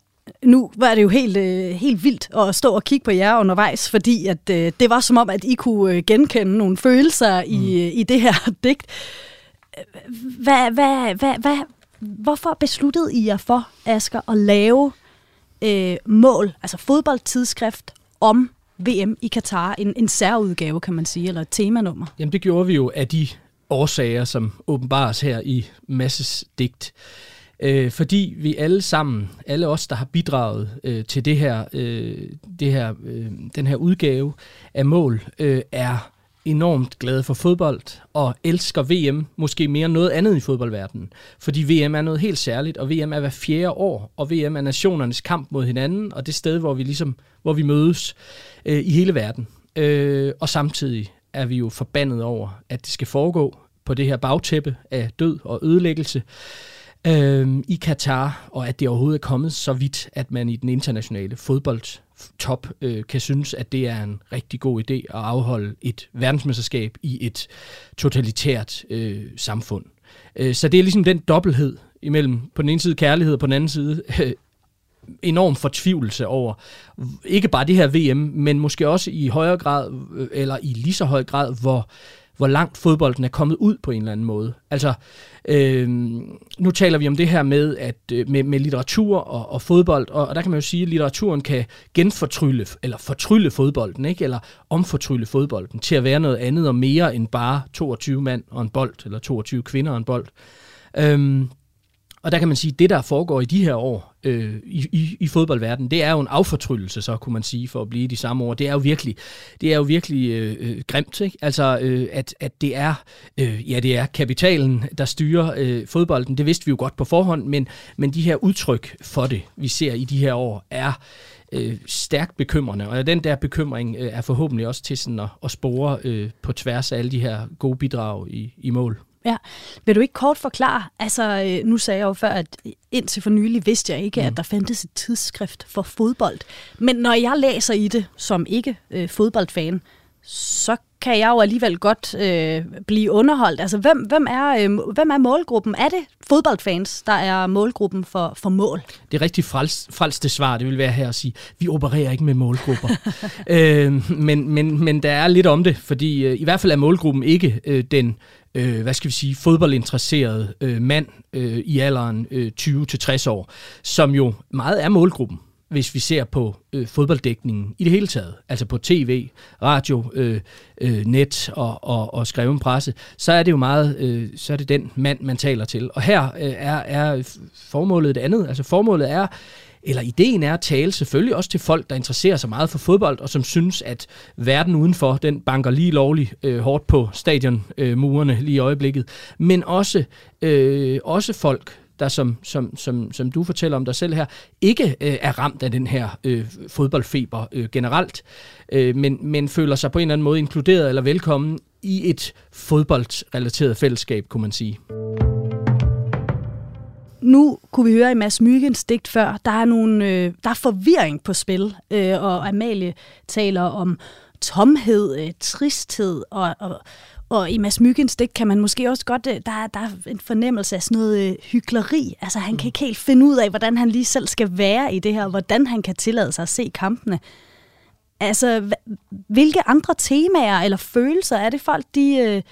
nu var det jo helt, øh, helt vildt at stå og kigge på jer undervejs, fordi at, øh, det var som om, at I kunne øh, genkende nogle følelser i, mm. i det her digt. Hvad, hvad, hvad, hvad, hvorfor besluttede I jer for, Asger, at lave øh, mål, altså fodboldtidsskrift, om VM i Katar, en, en særudgave, kan man sige, eller et temanummer? Jamen det gjorde vi jo af de årsager, som åbenbares her i Masses digt. Øh, fordi vi alle sammen, alle os, der har bidraget øh, til det her, øh, det her, øh, den her udgave af mål, øh, er enormt glade for fodbold og elsker VM måske mere end noget andet i fodboldverdenen. Fordi VM er noget helt særligt, og VM er hver fjerde år, og VM er nationernes kamp mod hinanden, og det sted, hvor vi ligesom, hvor vi mødes øh, i hele verden. Øh, og samtidig er vi jo forbandet over, at det skal foregå på det her bagtæppe af død og ødelæggelse øh, Øhm, i Katar, og at det overhovedet er kommet så vidt, at man i den internationale fodboldtop øh, kan synes, at det er en rigtig god idé at afholde et verdensmesterskab i et totalitært øh, samfund. Øh, så det er ligesom den dobbelthed imellem på den ene side kærlighed og på den anden side øh, enorm fortvivlelse over ikke bare det her VM, men måske også i højere grad, øh, eller i lige så høj grad, hvor hvor langt fodbolden er kommet ud på en eller anden måde. Altså, øh, nu taler vi om det her med, at, øh, med, med litteratur og, og fodbold, og, og der kan man jo sige, at litteraturen kan genfortrylle, eller fortrylle fodbolden, ikke? eller omfortrylle fodbolden til at være noget andet og mere end bare 22 mand og en bold, eller 22 kvinder og en bold. Øh, og der kan man sige, at det, der foregår i de her år øh, i, i, i fodboldverdenen, det er jo en affortryllelse, så kunne man sige, for at blive de samme år. Det er jo virkelig, det er jo virkelig øh, øh, grimt, ikke? Altså, øh, at, at det er, øh, ja, det er kapitalen, der styrer øh, fodbolden. Det vidste vi jo godt på forhånd, men, men de her udtryk for det, vi ser i de her år, er øh, stærkt bekymrende. Og den der bekymring øh, er forhåbentlig også til sådan at, at spore øh, på tværs af alle de her gode bidrag i, i mål. Ja. Vil du ikke kort forklare, altså øh, nu sagde jeg jo før, at indtil for nylig vidste jeg ikke, mm. at der fandtes et tidsskrift for fodbold. Men når jeg læser i det som ikke øh, fodboldfan, så kan jeg jo alligevel godt øh, blive underholdt. Altså, hvem, hvem, er, øh, hvem er målgruppen? Er det fodboldfans, der er målgruppen for, for mål? Det er rigtig frels, frelste svar, det vil være her at sige, vi opererer ikke med målgrupper. øh, men, men, men der er lidt om det, fordi øh, i hvert fald er målgruppen ikke øh, den øh, hvad skal vi sige, fodboldinteresseret øh, mand øh, i alderen øh, 20-60 år, som jo meget er målgruppen hvis vi ser på øh, fodbolddækningen i det hele taget, altså på tv, radio, øh, øh, net og, og, og skreven presse, så er det jo meget, øh, så er det den mand, man taler til. Og her øh, er, er formålet det andet. Altså formålet er eller ideen er at tale selvfølgelig også til folk, der interesserer sig meget for fodbold, og som synes, at verden udenfor, den banker lige lovligt øh, hårdt på stadionmurene øh, lige i øjeblikket, men også, øh, også folk, der som, som, som, som du fortæller om dig selv her, ikke øh, er ramt af den her øh, fodboldfeber øh, generelt, øh, men, men føler sig på en eller anden måde inkluderet eller velkommen i et fodboldrelateret fællesskab, kunne man sige nu kunne vi høre i Mads Myggens digt før, der er, nogle, øh, der er forvirring på spil, øh, og Amalie taler om tomhed, øh, tristhed, og, og, og i Mads Myggens digt kan man måske også godt, øh, der, der er en fornemmelse af sådan noget øh, hykleri. Altså han kan ikke helt finde ud af, hvordan han lige selv skal være i det her, hvordan han kan tillade sig at se kampene. Altså, hvilke andre temaer eller følelser er det folk, de, øh,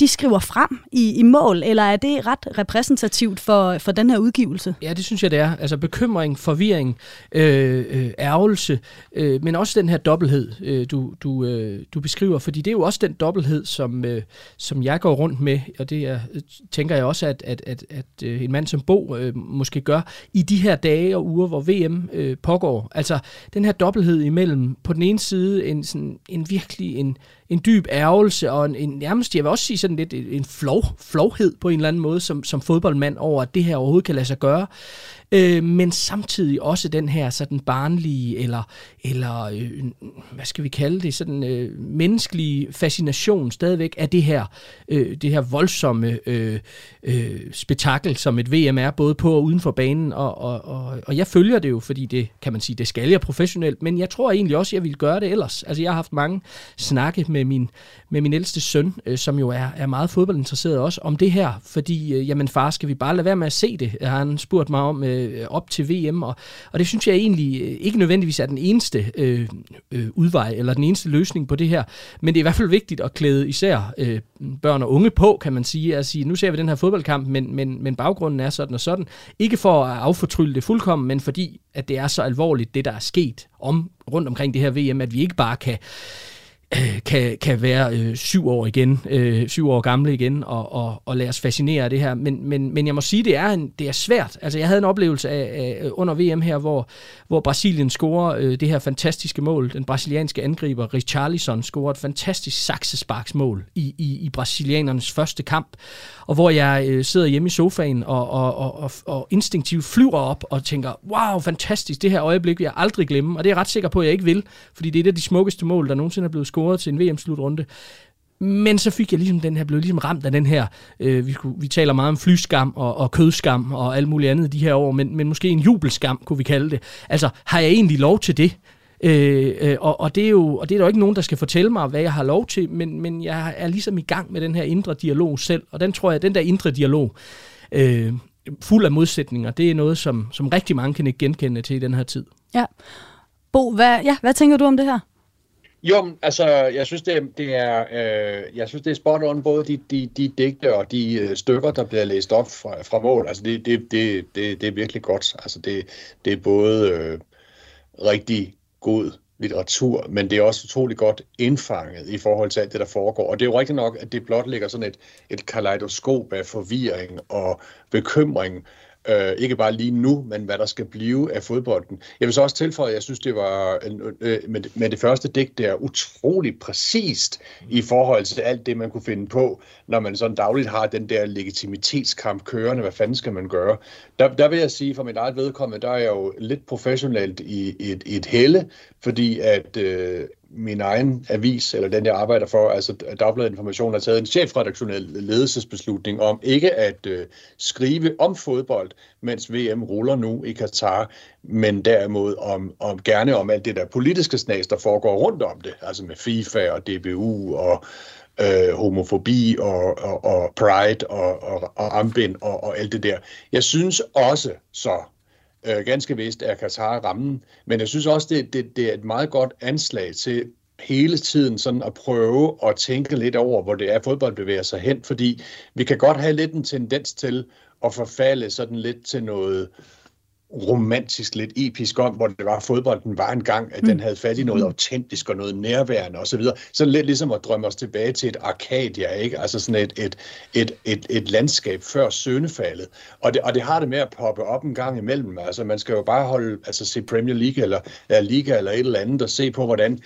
de skriver frem i, i mål, eller er det ret repræsentativt for, for den her udgivelse? Ja, det synes jeg, det er. Altså bekymring, forvirring, øh, øh, ærgelse, øh, men også den her dobbelthed, øh, du, du, øh, du beskriver, fordi det er jo også den dobbelthed, som, øh, som jeg går rundt med, og det er, øh, tænker jeg også, at, at, at, at øh, en mand som Bo øh, måske gør i de her dage og uger, hvor VM øh, pågår. Altså den her dobbelthed imellem på den ene side en, sådan, en virkelig en en dyb ærgelse og en, en nærmest, jeg vil også sige sådan lidt en flov, flovhed på en eller anden måde som, som fodboldmand over, at det her overhovedet kan lade sig gøre øh, men samtidig også den her sådan barnlige, eller, eller øh, hvad skal vi kalde det, sådan øh, menneskelige fascination stadigvæk af det her, øh, det her voldsomme øh, øh, spektakel, som et VM er, både på og uden for banen, og, og, og, og jeg følger det jo, fordi det, kan man sige, det skal jeg professionelt, men jeg tror egentlig også, jeg ville gøre det ellers. Altså jeg har haft mange snakke med min, med min ældste søn, øh, som jo er, er meget fodboldinteresseret også, om det her, fordi, øh, jamen far, skal vi bare lade være med at se det? Har han spurgt mig om øh, Øh, op til VM, og, og det synes jeg egentlig øh, ikke nødvendigvis er den eneste øh, øh, udvej, eller den eneste løsning på det her, men det er i hvert fald vigtigt at klæde især øh, børn og unge på, kan man sige, at sige, nu ser vi den her fodboldkamp, men, men, men baggrunden er sådan og sådan. Ikke for at affortrylle det fuldkommen, men fordi, at det er så alvorligt, det der er sket om, rundt omkring det her VM, at vi ikke bare kan kan, kan være øh, syv år igen, øh, syv år gamle igen, og, og, og lade os fascinere af det her. Men, men, men jeg må sige, det er, en, det er svært. Altså, jeg havde en oplevelse af, af under VM her, hvor, hvor Brasilien scorer øh, det her fantastiske mål. Den brasilianske angriber Richarlison scorer et fantastisk saksesparksmål i, i, i brasilianernes første kamp. Og hvor jeg øh, sidder hjemme i sofaen og, og, og, og, og instinktivt flyver op og tænker, wow, fantastisk, det her øjeblik vil jeg aldrig glemme. Og det er jeg ret sikker på, at jeg ikke vil, fordi det er et af de smukkeste mål, der nogensinde er blevet scoret til en VM-slutrunde. Men så fik jeg ligesom den her, blev ligesom ramt af den her, øh, vi, kunne, vi taler meget om flyskam og, og kødskam og alt muligt andet de her år, men, men måske en jubelskam, kunne vi kalde det. Altså, har jeg egentlig lov til det? Øh, øh, og, og, det er jo, og det er der jo ikke nogen, der skal fortælle mig, hvad jeg har lov til, men, men jeg er ligesom i gang med den her indre dialog selv, og den tror jeg, den der indre dialog, øh, fuld af modsætninger, det er noget, som, som rigtig mange kan ikke genkende til i den her tid. Ja. Bo, hvad, ja, hvad tænker du om det her? Jo, altså, jeg synes, det er, det er, øh, jeg synes, det er spot on, både de, de, de digte og de øh, stykker, der bliver læst op fra, fra mål. Altså, det, det, det, det, det er virkelig godt. Altså, det, det er både øh, rigtig god litteratur, men det er også utrolig godt indfanget i forhold til alt det, der foregår. Og det er jo rigtigt nok, at det blot ligger sådan et, et kaleidoskop af forvirring og bekymring, Øh, ikke bare lige nu, men hvad der skal blive af fodbolden. Jeg vil så også tilføje, at jeg synes, det var øh, med, med det første digt der utrolig præcist i forhold til alt det, man kunne finde på, når man sådan dagligt har den der legitimitetskamp kørende. Hvad fanden skal man gøre? Der, der vil jeg sige, for mit eget vedkommende, der er jeg jo lidt professionelt i et, et helle, fordi at øh, min egen avis, eller den jeg arbejder for, altså Dagbladet Information, har taget en chefredaktionel ledelsesbeslutning om ikke at øh, skrive om fodbold, mens VM ruller nu i Katar, men derimod om, om gerne om alt det der politiske snas, der foregår rundt om det, altså med FIFA og DBU og øh, homofobi og, og, og pride og, og, og ambind og, og alt det der. Jeg synes også så, øh, ganske vist er Katar rammen, men jeg synes også, det, det, det er et meget godt anslag til hele tiden sådan at prøve at tænke lidt over, hvor det er, fodbold bevæger sig hen, fordi vi kan godt have lidt en tendens til at forfalde sådan lidt til noget romantisk, lidt episk om, hvor det var, fodbolden var engang, at den mm. havde fat i noget autentisk og noget nærværende osv. Så, så lidt ligesom at drømme os tilbage til et Arcadia, ikke? Altså sådan et, et, et, et, et landskab før søndefaldet. Og det, og det har det med at poppe op en gang imellem. Altså man skal jo bare holde, altså se Premier League eller, eller Liga eller et eller andet og se på, hvordan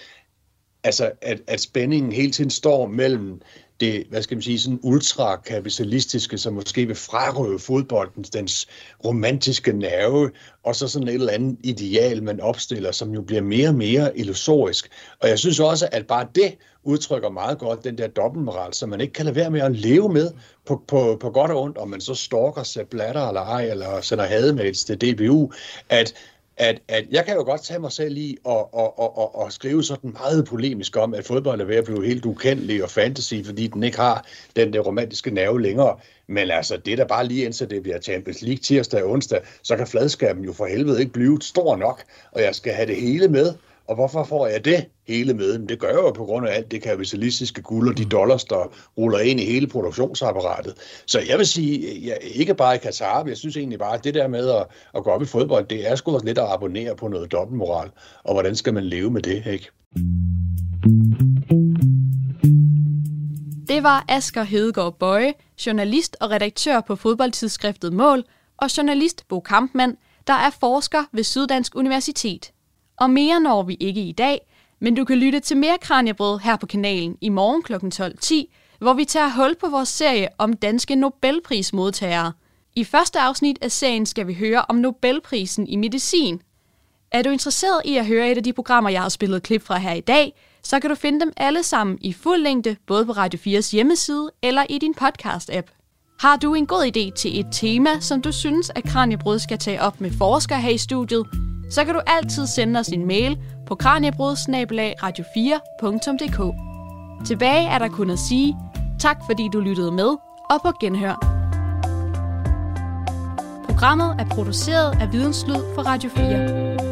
altså at, at spændingen hele tiden står mellem det, hvad skal man sige, sådan ultrakapitalistiske, som måske vil frarøve fodbolden dens romantiske nerve, og så sådan et eller andet ideal, man opstiller, som jo bliver mere og mere illusorisk. Og jeg synes også, at bare det udtrykker meget godt den der dobbeltmoral, som man ikke kan lade være med at leve med på, på, på godt og ondt, om man så stalker sig Blatter eller ej, eller sender hademails til DBU, at at, at jeg kan jo godt tage mig selv i og, og, og, og, og skrive sådan meget polemisk om, at fodbold er ved at blive helt ukendelig og fantasy, fordi den ikke har den der romantiske nerve længere. Men altså, det der bare lige indtil det bliver Champions League tirsdag og onsdag, så kan fladskærmen jo for helvede ikke blive stor nok, og jeg skal have det hele med, og hvorfor får jeg det hele med? Men det gør jeg jo på grund af alt det kapitalistiske guld og de dollars, der ruller ind i hele produktionsapparatet. Så jeg vil sige, jeg, ikke bare i Katar, men jeg synes egentlig bare, at det der med at, at gå op i fodbold, det er sgu også lidt at abonnere på noget dobbeltmoral. Og hvordan skal man leve med det, ikke? Det var Asger Hedegaard Bøje, journalist og redaktør på fodboldtidsskriftet Mål, og journalist Bo Kampmann, der er forsker ved Syddansk Universitet. Og mere når vi ikke i dag, men du kan lytte til mere Kranjebrød her på kanalen i morgen kl. 12.10, hvor vi tager hul på vores serie om danske Nobelprismodtagere. I første afsnit af serien skal vi høre om Nobelprisen i medicin. Er du interesseret i at høre et af de programmer, jeg har spillet klip fra her i dag, så kan du finde dem alle sammen i fuld længde, både på Radio 4's hjemmeside eller i din podcast-app. Har du en god idé til et tema, som du synes, at Kranjebrød skal tage op med forskere her i studiet, så kan du altid sende os en mail på kranjebrud-radio4.dk. Tilbage er der kun at sige tak, fordi du lyttede med, og på genhør. Programmet er produceret af Videnslyd for Radio 4.